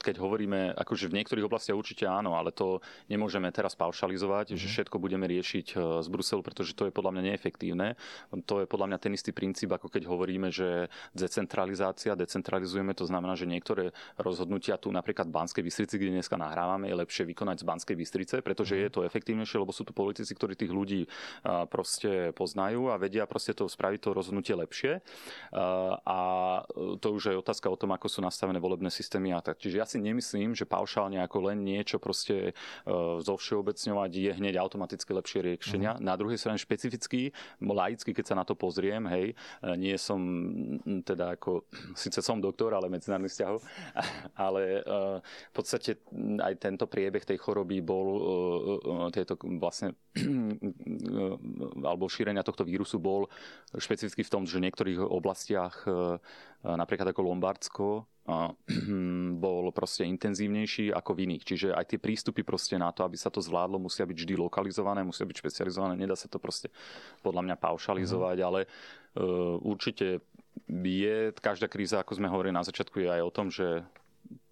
keď hovoríme, akože v niektorých oblastiach určite áno, ale to nemôžeme teraz paušalizovať, mm-hmm. že mhm. všetko budeme riešiť z Bruselu, pretože to je podľa mňa neefektívne. To je podľa mňa ten istý princíp, ako keď hovoríme, že decentralizácia, decentralizujeme, to znamená, že niektoré rozhodnutia tu napríklad v Banskej Bystrici, kde dneska nahrávame, je lepšie vykonať z Banskej Bystrice, pretože mm-hmm. je to efektívnejšie, lebo sú tu politici, ktorí tých ľudí proste poznajú a vedia proste to spraviť to rozhodnutie lepšie. A to už je otázka o tom, ako sú nastavené volebné systémy a tak. Čiže ja si nemyslím, že paušálne ako len niečo proste e, zo všeobecňovať je hneď automaticky lepšie riešenia. Mm-hmm. Na druhej strane špecificky, laicky, keď sa na to pozriem, hej, e, nie som teda ako, síce som doktor, ale medzinárodných vzťahov, ale e, v podstate aj tento priebeh tej choroby bol tieto vlastne alebo šírenia tohto vírusu bol špecificky v tom, že v niektorých oblastiach, e, e, napríklad ako Lombardsko, bol proste intenzívnejší ako v iných. Čiže aj tie prístupy proste na to, aby sa to zvládlo, musia byť vždy lokalizované, musia byť špecializované. Nedá sa to proste podľa mňa paušalizovať, mm. ale uh, určite je každá kríza, ako sme hovorili na začiatku, je aj o tom, že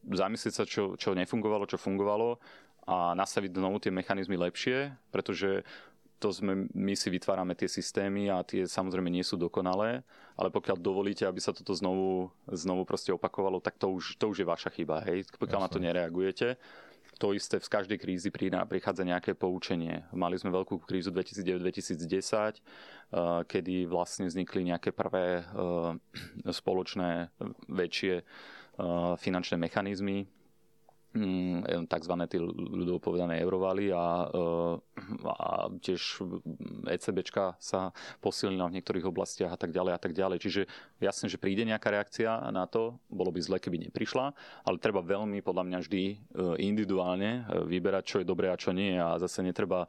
zamyslieť sa, čo, čo nefungovalo, čo fungovalo a nastaviť znovu tie mechanizmy lepšie, pretože to sme, my si vytvárame tie systémy a tie samozrejme nie sú dokonalé, ale pokiaľ dovolíte, aby sa toto znovu, znovu proste opakovalo, tak to už, to už je vaša chyba, hej, pokiaľ Jasne. na to nereagujete. To isté v každej krízi prichádza nejaké poučenie. Mali sme veľkú krízu 2009-2010, eh, kedy vlastne vznikli nejaké prvé eh, spoločné väčšie finančné mechanizmy, tzv. tí ľudovo povedané eurovaly a, a tiež ECBčka sa posilnila v niektorých oblastiach a tak ďalej a tak ďalej. Čiže jasne, že príde nejaká reakcia na to, bolo by zle, keby neprišla, ale treba veľmi podľa mňa vždy individuálne vyberať, čo je dobré a čo nie a zase netreba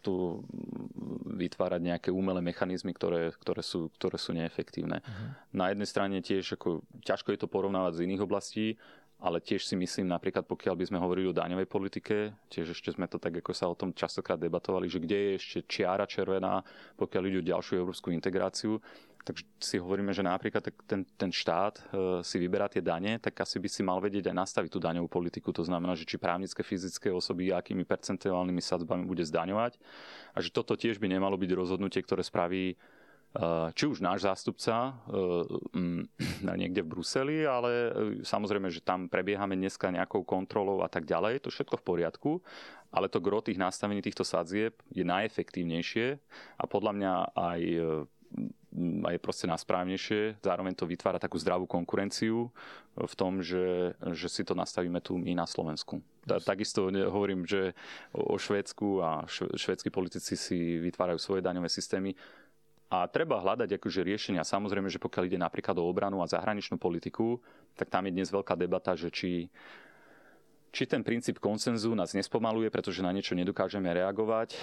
tu vytvárať nejaké umelé mechanizmy, ktoré, ktoré, sú, ktoré sú neefektívne. Uh-huh. Na jednej strane tiež ako, ťažko je to porovnávať z iných oblastí, ale tiež si myslím, napríklad pokiaľ by sme hovorili o daňovej politike, tiež ešte sme to tak, ako sa o tom častokrát debatovali, že kde je ešte čiara červená, pokiaľ ide o ďalšiu európsku integráciu, tak si hovoríme, že napríklad ten, ten štát e, si vyberá tie dane, tak asi by si mal vedieť aj nastaviť tú daňovú politiku. To znamená, že či právnické, fyzické osoby, akými percentuálnymi sadzbami bude zdaňovať. A že toto tiež by nemalo byť rozhodnutie, ktoré spraví či už náš zástupca e, niekde v Bruseli, ale samozrejme, že tam prebiehame dneska nejakou kontrolou a tak ďalej, to všetko v poriadku, ale to gro tých nastavení týchto sadzieb je najefektívnejšie a podľa mňa aj a je proste nasprávnejšie. Zároveň to vytvára takú zdravú konkurenciu v tom, že, že si to nastavíme tu my na Slovensku. Takisto hovorím, že o Švédsku a švédsky politici si vytvárajú svoje daňové systémy. A treba hľadať akože riešenia. Samozrejme, že pokiaľ ide napríklad o obranu a zahraničnú politiku, tak tam je dnes veľká debata, že či, či ten princíp konsenzu nás nespomaluje, pretože na niečo nedokážeme reagovať,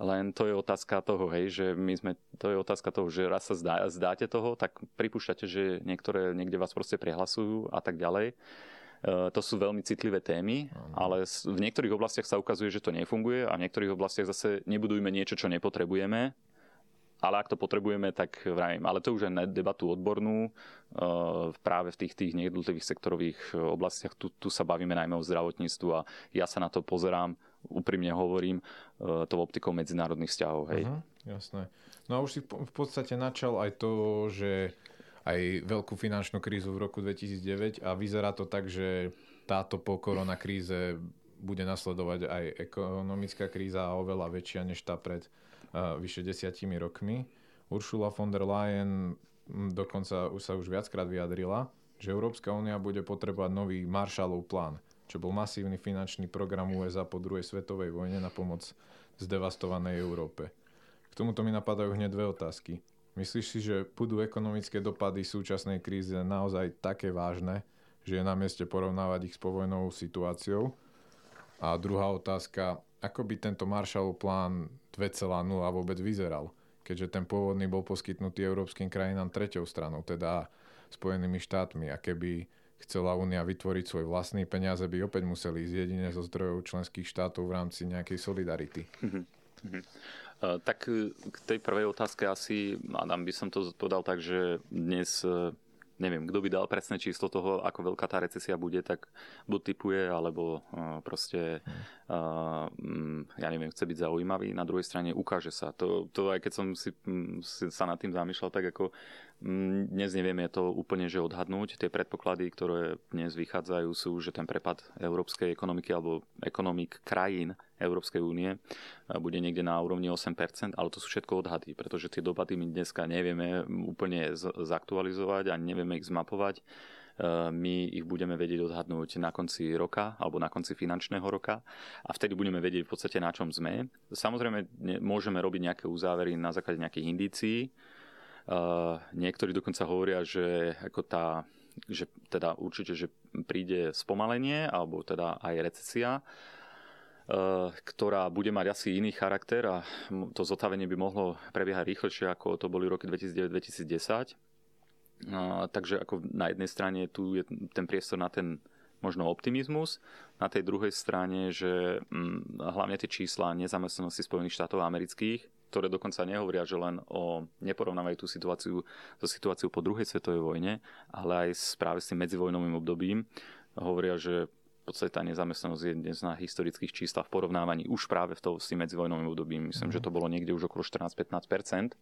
len to je otázka toho, hej, že my sme, to je otázka toho, že raz sa zdá, zdáte toho, tak pripúšťate, že niektoré niekde vás proste prehlasujú a tak ďalej. E, to sú veľmi citlivé témy, ale v niektorých oblastiach sa ukazuje, že to nefunguje a v niektorých oblastiach zase nebudujme niečo, čo nepotrebujeme, ale ak to potrebujeme, tak vravím, ale to už je na debatu odbornú, e, práve v tých, tých jednotlivých sektorových oblastiach, tu, tu sa bavíme najmä o zdravotníctvu a ja sa na to pozerám úprimne hovorím, e, tou optikou medzinárodných vzťahov. Hej. Uh-huh, jasné. No a už si v podstate načal aj to, že aj veľkú finančnú krízu v roku 2009 a vyzerá to tak, že táto po korona kríze bude nasledovať aj ekonomická kríza a oveľa väčšia než tá pred vyše desiatimi rokmi. Ursula von der Leyen dokonca už sa už viackrát vyjadrila, že Európska únia bude potrebovať nový Marshallov plán čo bol masívny finančný program USA po druhej svetovej vojne na pomoc zdevastovanej Európe. K tomuto mi napadajú hneď dve otázky. Myslíš si, že budú ekonomické dopady súčasnej krízy naozaj také vážne, že je na mieste porovnávať ich s povojnovou situáciou? A druhá otázka, ako by tento Marshallov plán 2.0 vôbec vyzeral, keďže ten pôvodný bol poskytnutý európskym krajinám treťou stranou, teda Spojenými štátmi. A keby chcela Únia vytvoriť svoj vlastný peniaze, by opäť museli ísť jedine zo zdrojov členských štátov v rámci nejakej solidarity. Uh, tak e, k tej prvej otázke asi, Adam, by som to povedal tak, že dnes neviem, kto by dal presné číslo toho, ako veľká tá recesia bude, tak buď typuje, alebo uh, proste, uh, ja neviem, chce byť zaujímavý. Na druhej strane ukáže sa. To, to aj keď som si, si sa nad tým zamýšľal, tak ako Mm, dnes nevieme to úplne že odhadnúť. Tie predpoklady, ktoré dnes vychádzajú, sú, že ten prepad európskej ekonomiky alebo ekonomik krajín Európskej únie bude niekde na úrovni 8%, ale to sú všetko odhady, pretože tie dopady my dneska nevieme úplne zaktualizovať a nevieme ich zmapovať. E, my ich budeme vedieť odhadnúť na konci roka alebo na konci finančného roka a vtedy budeme vedieť v podstate na čom sme. Samozrejme môžeme robiť nejaké uzávery na základe nejakých indícií, Uh, niektorí dokonca hovoria, že ako tá že teda určite, že príde spomalenie alebo teda aj recesia, uh, ktorá bude mať asi iný charakter a to zotavenie by mohlo prebiehať rýchlejšie ako to boli roky 2009-2010. Uh, takže ako na jednej strane tu je ten priestor na ten možno optimizmus, na tej druhej strane, že hm, hlavne tie čísla nezamestnanosti Spojených štátov amerických ktoré dokonca nehovoria, že len o neporovnávajú tú situáciu so situáciou po druhej svetovej vojne, ale aj práve s tým medzivojnovým obdobím. Hovoria, že v podstate tá nezamestnanosť je dnes na historických číslach v porovnávaní už práve v tom s tým medzivojnovým obdobím. Myslím, mm. že to bolo niekde už okolo 14-15%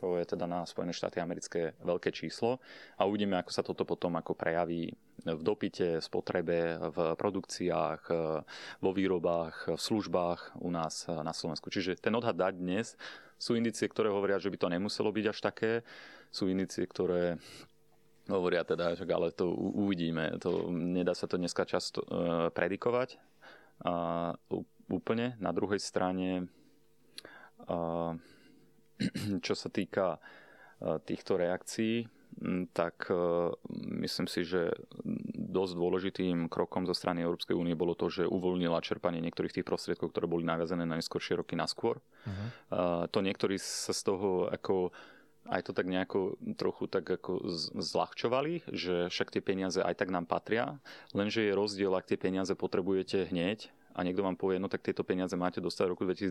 čo je teda na Spojené štáty americké veľké číslo a uvidíme, ako sa toto potom ako prejaví v dopite, spotrebe, v produkciách, vo výrobách, v službách u nás na Slovensku. Čiže ten odhad dať dnes sú indície, ktoré hovoria, že by to nemuselo byť až také. Sú indície, ktoré Hovoria teda, že ale to uvidíme. To, nedá sa to dneska často uh, predikovať. Uh, úplne. Na druhej strane, uh, čo sa týka uh, týchto reakcií, tak myslím si, že dosť dôležitým krokom zo strany Európskej únie bolo to, že uvoľnila čerpanie niektorých tých prostriedkov, ktoré boli nagazené na neskôršie roky naskôr. Uh-huh. To niektorí sa z toho ako aj to tak nejako trochu tak ako zľahčovali, že však tie peniaze aj tak nám patria, lenže je rozdiel, ak tie peniaze potrebujete hneď a niekto vám povie, no tak tieto peniaze máte dostať v roku 2022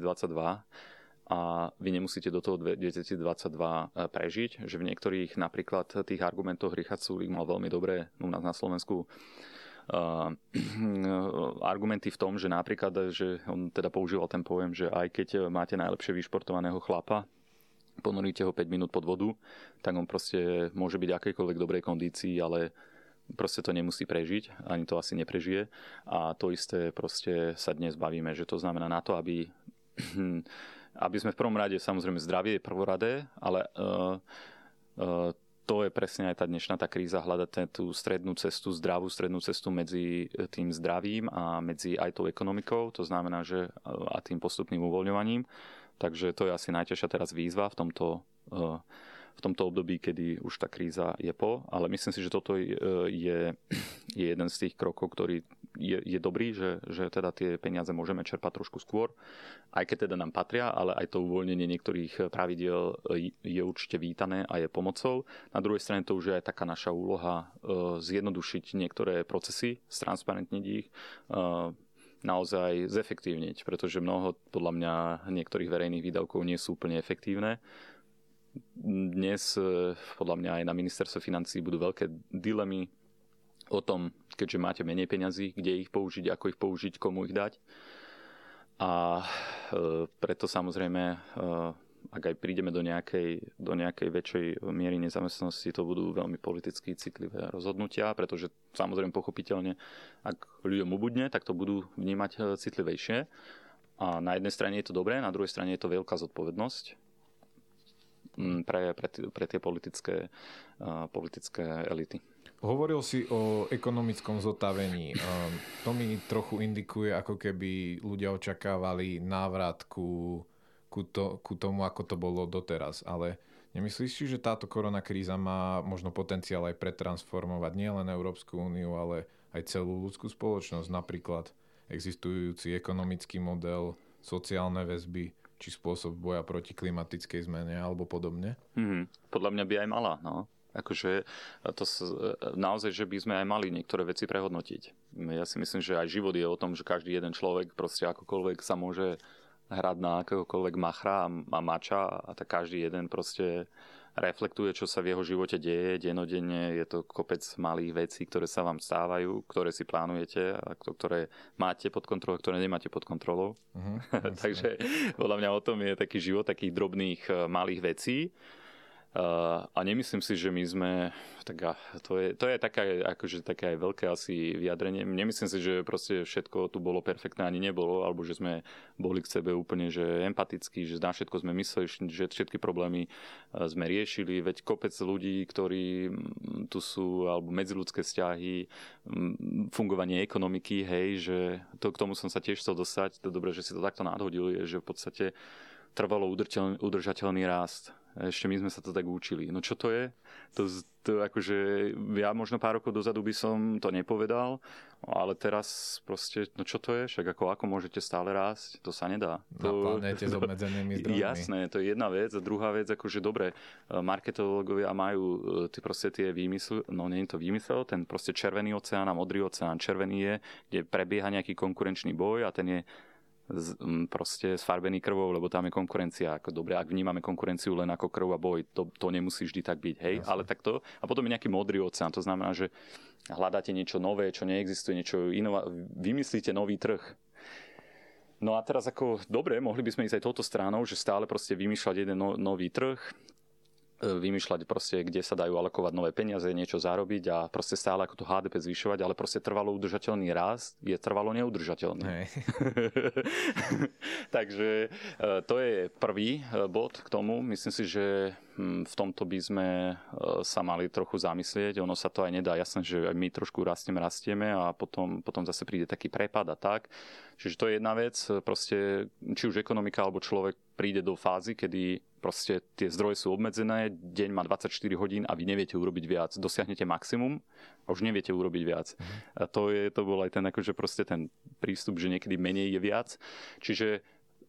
a vy nemusíte do toho 2022 e, prežiť, že v niektorých napríklad tých argumentoch Richard Sulik mal veľmi dobré u nás na Slovensku uh, argumenty v tom, že napríklad, že on teda používal ten pojem, že aj keď máte najlepšie vyšportovaného chlapa, ponoríte ho 5 minút pod vodu, tak on proste môže byť akejkoľvek dobrej kondícii, ale proste to nemusí prežiť, ani to asi neprežije. A to isté proste sa dnes bavíme, že to znamená na to, aby, aby sme v prvom rade, samozrejme zdravie je prvoradé, ale uh, uh, to je presne aj tá dnešná tá kríza, hľadať tú strednú cestu, zdravú strednú cestu medzi tým zdravím a medzi aj tou ekonomikou, to znamená, že a tým postupným uvoľňovaním. Takže to je asi najťažšia teraz výzva v tomto, v tomto období, kedy už tá kríza je po. Ale myslím si, že toto je, je jeden z tých krokov, ktorý je, je dobrý, že, že teda tie peniaze môžeme čerpať trošku skôr, aj keď teda nám patria, ale aj to uvoľnenie niektorých pravidiel je určite vítané a je pomocou. Na druhej strane to už je aj taká naša úloha eh, zjednodušiť niektoré procesy, stransparentniť ich, eh, naozaj zefektívniť, pretože mnoho podľa mňa niektorých verejných výdavkov nie sú úplne efektívne. Dnes e, podľa mňa aj na ministerstve financí budú veľké dilemy o tom, keďže máte menej peňazí, kde ich použiť, ako ich použiť, komu ich dať. A e, preto samozrejme e, ak aj prídeme do nejakej, do nejakej väčšej miery nezamestnanosti, to budú veľmi politicky citlivé rozhodnutia, pretože samozrejme pochopiteľne, ak ľuďom ubudne, tak to budú vnímať e, citlivejšie. A na jednej strane je to dobré, na druhej strane je to veľká zodpovednosť mm, pre, pre, pre tie politické, politické elity. Hovoril si o ekonomickom zotavení. To mi trochu indikuje, ako keby ľudia očakávali návrat ku ku, to, ku tomu, ako to bolo doteraz. Ale nemyslíš si, že táto korona kríza má možno potenciál aj pretransformovať nielen Európsku úniu, ale aj celú ľudskú spoločnosť, napríklad existujúci ekonomický model, sociálne väzby, či spôsob boja proti klimatickej zmene alebo podobne? Hmm, podľa mňa by aj mala, no. Akože to naozaj, že by sme aj mali niektoré veci prehodnotiť. Ja si myslím, že aj život je o tom, že každý jeden človek proste akokoľvek sa môže hrať na akéhokoľvek machra a mača a tak každý jeden proste reflektuje, čo sa v jeho živote deje. Denodenne je to kopec malých vecí, ktoré sa vám stávajú, ktoré si plánujete a ktoré máte pod kontrolou, ktoré nemáte pod kontrolou. Uh-huh, Takže podľa mňa o tom je taký život takých drobných eh, malých vecí a nemyslím si, že my sme, tak to je, to je také, akože také aj veľké asi vyjadrenie. Nemyslím si, že proste všetko tu bolo perfektné, ani nebolo, alebo že sme boli k sebe úplne že empatickí, že na všetko sme mysleli, že všetky problémy sme riešili, veď kopec ľudí, ktorí tu sú, alebo medziludské vzťahy, fungovanie ekonomiky, hej, že to, k tomu som sa tiež chcel dostať, to je dobré, že si to takto nadhodil, je, že v podstate trvalo udržateľný rast ešte my sme sa to tak učili. No čo to je? To, to akože, ja možno pár rokov dozadu by som to nepovedal, ale teraz proste, no čo to je? Však ako, ako môžete stále rásť? To sa nedá. Na to, planete s obmedzenými zdrojmi. Jasné, to je jedna vec. A druhá vec, akože dobre, marketológovia majú e, tie proste tie výmysly, no nie je to výmysel, ten proste červený oceán a modrý oceán. Červený je, kde prebieha nejaký konkurenčný boj a ten je z, proste sfarbený krvou, lebo tam je konkurencia. Ako dobre, ak vnímame konkurenciu len ako krv a boj, to, to nemusí vždy tak byť, hej, Jasne. ale takto. A potom je nejaký modrý oceán, to znamená, že hľadáte niečo nové, čo neexistuje, niečo iné, vymyslíte nový trh. No a teraz ako, dobre, mohli by sme ísť aj touto stranou, že stále proste vymýšľať jeden no, nový trh, vymýšľať proste, kde sa dajú alokovať nové peniaze, niečo zarobiť a proste stále ako to HDP zvyšovať, ale proste trvalo udržateľný rast je trvalo neudržateľný. Hey. Takže e, to je prvý e, bod k tomu. Myslím si, že hm, v tomto by sme e, sa mali trochu zamyslieť. Ono sa to aj nedá. Jasné, že my trošku rastieme, rastieme a potom, potom zase príde taký prepad a tak. Čiže to je jedna vec. Proste, či už ekonomika alebo človek príde do fázy, kedy proste tie zdroje sú obmedzené, deň má 24 hodín a vy neviete urobiť viac. Dosiahnete maximum a už neviete urobiť viac. A to, je, to bol aj ten, akože proste ten prístup, že niekedy menej je viac. Čiže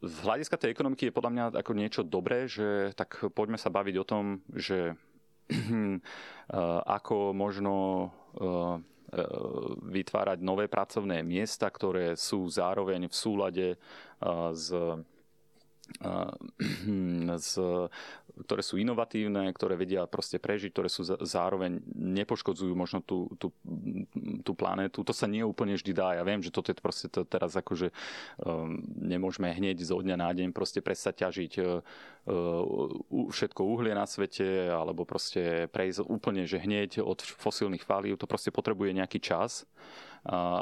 z hľadiska tej ekonomiky je podľa mňa ako niečo dobré, že tak poďme sa baviť o tom, že ako možno vytvárať nové pracovné miesta, ktoré sú zároveň v súlade s z, ktoré sú inovatívne, ktoré vedia proste prežiť, ktoré sú zároveň nepoškodzujú možno tú, tú, tú planetu. To sa nie úplne vždy dá. Ja viem, že toto je proste to teraz akože um, nemôžeme hneď zo dňa na deň proste prestať ťažiť uh, všetko uhlie na svete alebo proste prejsť úplne, že hneď od fosílnych palív. To proste potrebuje nejaký čas.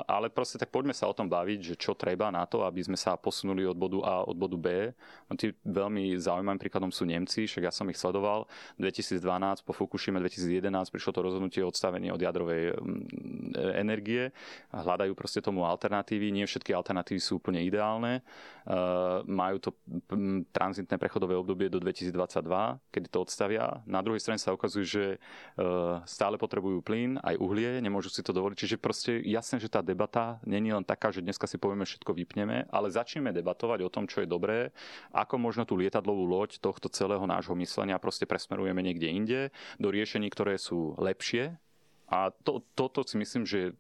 Ale proste tak poďme sa o tom baviť, že čo treba na to, aby sme sa posunuli od bodu A od bodu B. No, tí veľmi zaujímavým príkladom sú Nemci, však ja som ich sledoval. 2012 po Fukushima 2011 prišlo to rozhodnutie o odstavenie od jadrovej energie. Hľadajú proste tomu alternatívy. Nie všetky alternatívy sú úplne ideálne. Majú to tranzitné prechodové obdobie do 2022, kedy to odstavia. Na druhej strane sa ukazuje, že e, stále potrebujú plyn, aj uhlie, nemôžu si to dovoliť. Čiže proste ja jasné, že tá debata není len taká, že dneska si povieme všetko vypneme, ale začneme debatovať o tom, čo je dobré, ako možno tú lietadlovú loď tohto celého nášho myslenia proste presmerujeme niekde inde do riešení, ktoré sú lepšie, a to, toto si myslím, že,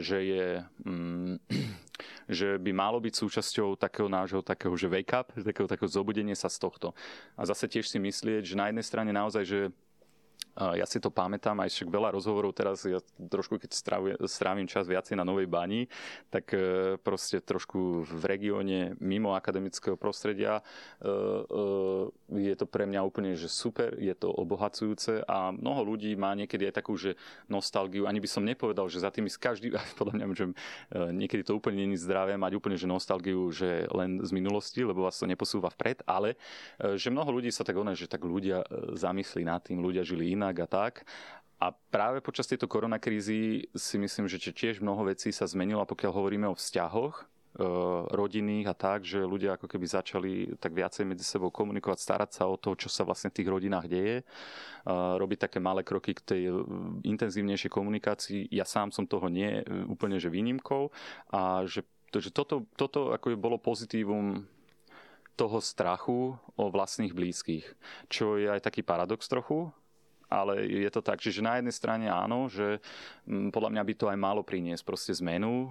že, je, mm, že by malo byť súčasťou takého nášho takého, že wake up, takého, takého zobudenia sa z tohto. A zase tiež si myslieť, že na jednej strane naozaj, že ja si to pamätám, aj však veľa rozhovorov teraz, ja trošku keď strávim čas viacej na Novej Bani, tak e, proste trošku v regióne mimo akademického prostredia e, e, je to pre mňa úplne že super, je to obohacujúce a mnoho ľudí má niekedy aj takú, že nostalgiu, ani by som nepovedal, že za tými z každý, podľa mňa, že niekedy to úplne není zdravé mať úplne, že nostalgiu, že len z minulosti, lebo vás to neposúva vpred, ale že mnoho ľudí sa tak ono, že tak ľudia zamyslí nad tým, ľudia žili inak inak a tak. A práve počas tejto koronakrízy si myslím, že tiež mnoho vecí sa zmenilo, pokiaľ hovoríme o vzťahoch, e, rodinných a tak, že ľudia ako keby začali tak viacej medzi sebou komunikovať, starať sa o to, čo sa vlastne v tých rodinách deje, e, robiť také malé kroky k tej intenzívnejšej komunikácii. Ja sám som toho nie úplne že výnimkou a že, že toto, toto ako bolo pozitívum toho strachu o vlastných blízkych, čo je aj taký paradox trochu, ale je to tak. Čiže na jednej strane áno, že mm, podľa mňa by to aj malo priniesť proste zmenu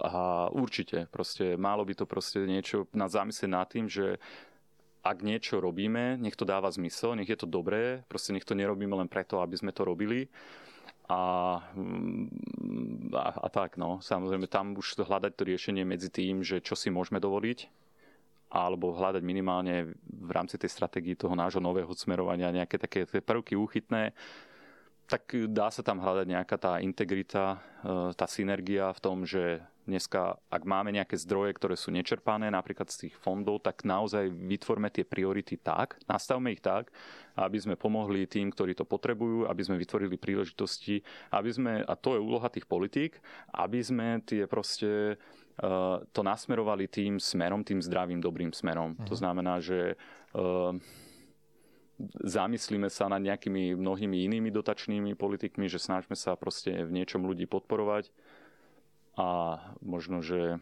a určite proste malo by to proste niečo na zamyslieť nad tým, že ak niečo robíme, nech to dáva zmysel, nech je to dobré, proste nech to nerobíme len preto, aby sme to robili. A, mm, a, a tak, no. Samozrejme, tam už hľadať to riešenie medzi tým, že čo si môžeme dovoliť alebo hľadať minimálne v rámci tej stratégie toho nášho nového smerovania nejaké také prvky úchytné, tak dá sa tam hľadať nejaká tá integrita, e, tá synergia v tom, že dneska, ak máme nejaké zdroje, ktoré sú nečerpané, napríklad z tých fondov, tak naozaj vytvorme tie priority tak, nastavme ich tak, aby sme pomohli tým, ktorí to potrebujú, aby sme vytvorili príležitosti, aby sme, a to je úloha tých politík, aby sme tie proste to nasmerovali tým smerom, tým zdravým, dobrým smerom. Uh-huh. To mhm. znamená, že uh, zamyslíme sa nad nejakými mnohými inými dotačnými politikmi, že snažme sa proste v niečom ľudí podporovať a možno, že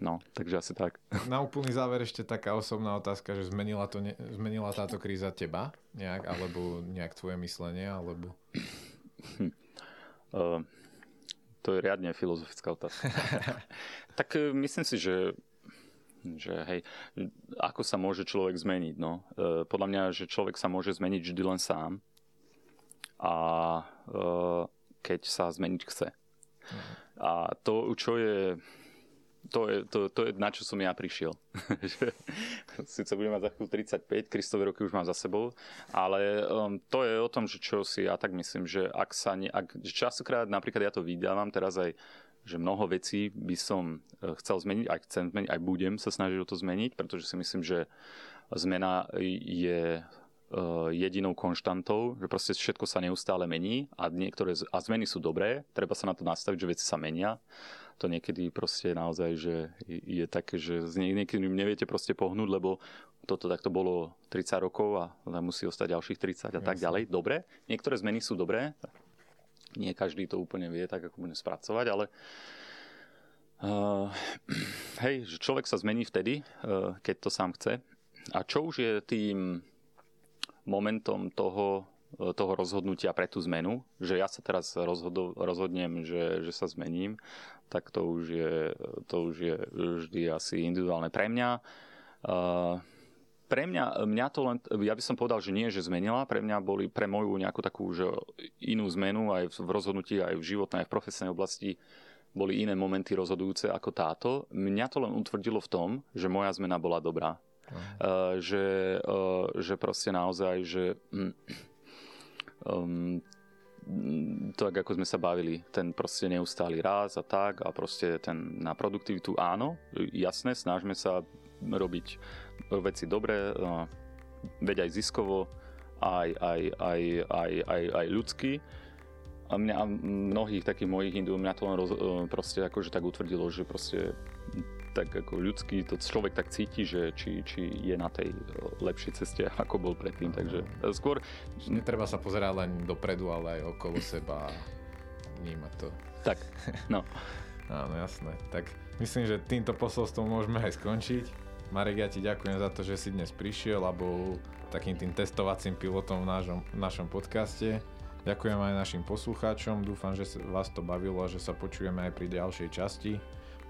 No, takže asi tak. Na úplný záver ešte taká osobná otázka, že zmenila, to, ne, zmenila táto kríza teba nejak, alebo nejak tvoje myslenie, alebo... Uh, to je riadne filozofická otázka. tak e, myslím si, že že hej, ako sa môže človek zmeniť, no. E, podľa mňa, že človek sa môže zmeniť vždy len sám a e, keď sa zmeniť chce. Mhm. A to, čo je to je, to, to je na čo som ja prišiel. Sice budem mať za chvíľu 35, Kristové roky už mám za sebou, ale um, to je o tom, že čo si ja tak myslím, že ak sa ne, ak, častokrát napríklad ja to vydávam teraz aj že mnoho vecí by som e, chcel zmeniť, aj chcem zmeniť, aj budem sa snažiť o to zmeniť, pretože si myslím, že zmena je Eh, jedinou konštantou, že proste všetko sa neustále mení a niektoré a zmeny sú dobré, treba sa na to nastaviť, že veci sa menia. To niekedy proste naozaj, že je také, že niekedy neviete proste pohnúť, lebo toto takto bolo 30 rokov a musí ostať ďalších 30 a Jasne. tak ďalej. Dobre, niektoré zmeny sú dobré, nie každý to úplne vie tak, ako bude spracovať, ale uh, hej, že človek sa zmení vtedy, uh, keď to sám chce. A čo už je tým momentom toho, e, toho rozhodnutia pre tú zmenu, že ja sa teraz rozhodo, rozhodnem, že, že sa zmením, tak to už je, to už je vždy asi individuálne pre mňa. Uh, pre mňa, mňa to len, ja by som povedal, že nie, že zmenila, pre mňa boli pre moju nejakú takú že inú zmenu aj v rozhodnutí, aj v životnej, aj v profesnej oblasti boli iné momenty rozhodujúce ako táto. Mňa to len utvrdilo v tom, že moja zmena bola dobrá. Uh, že, uh, že proste naozaj, že um, to, ako sme sa bavili, ten proste neustály raz a tak a proste ten na produktivitu áno, jasné, snažme sa robiť veci dobre, veď aj ziskovo, aj, aj, aj, aj, aj, aj ľudský. A mňa a mnohých takých mojich hindú, mňa to len roz, proste akože tak utvrdilo, že proste tak ako ľudský to človek tak cíti, že či, či je na tej lepšej ceste, ako bol predtým. Takže e, skôr... Netreba sa pozerať len dopredu, ale aj okolo seba a vnímať to. Tak, no. Áno, jasné. Tak myslím, že týmto posolstvom môžeme aj skončiť. Marek, ja ti ďakujem za to, že si dnes prišiel a bol takým tým testovacím pilotom v našom, v našom podcaste. Ďakujem aj našim poslucháčom, dúfam, že vás to bavilo a že sa počujeme aj pri ďalšej časti.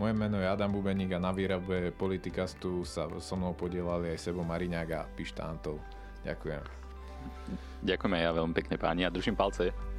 Moje meno je Adam Bubeník a na výrabe Politikastu sa so mnou podielali aj Sebo Mariňák a Pištá Antol. Ďakujem. Ďakujeme ja veľmi pekne páni a držím palce.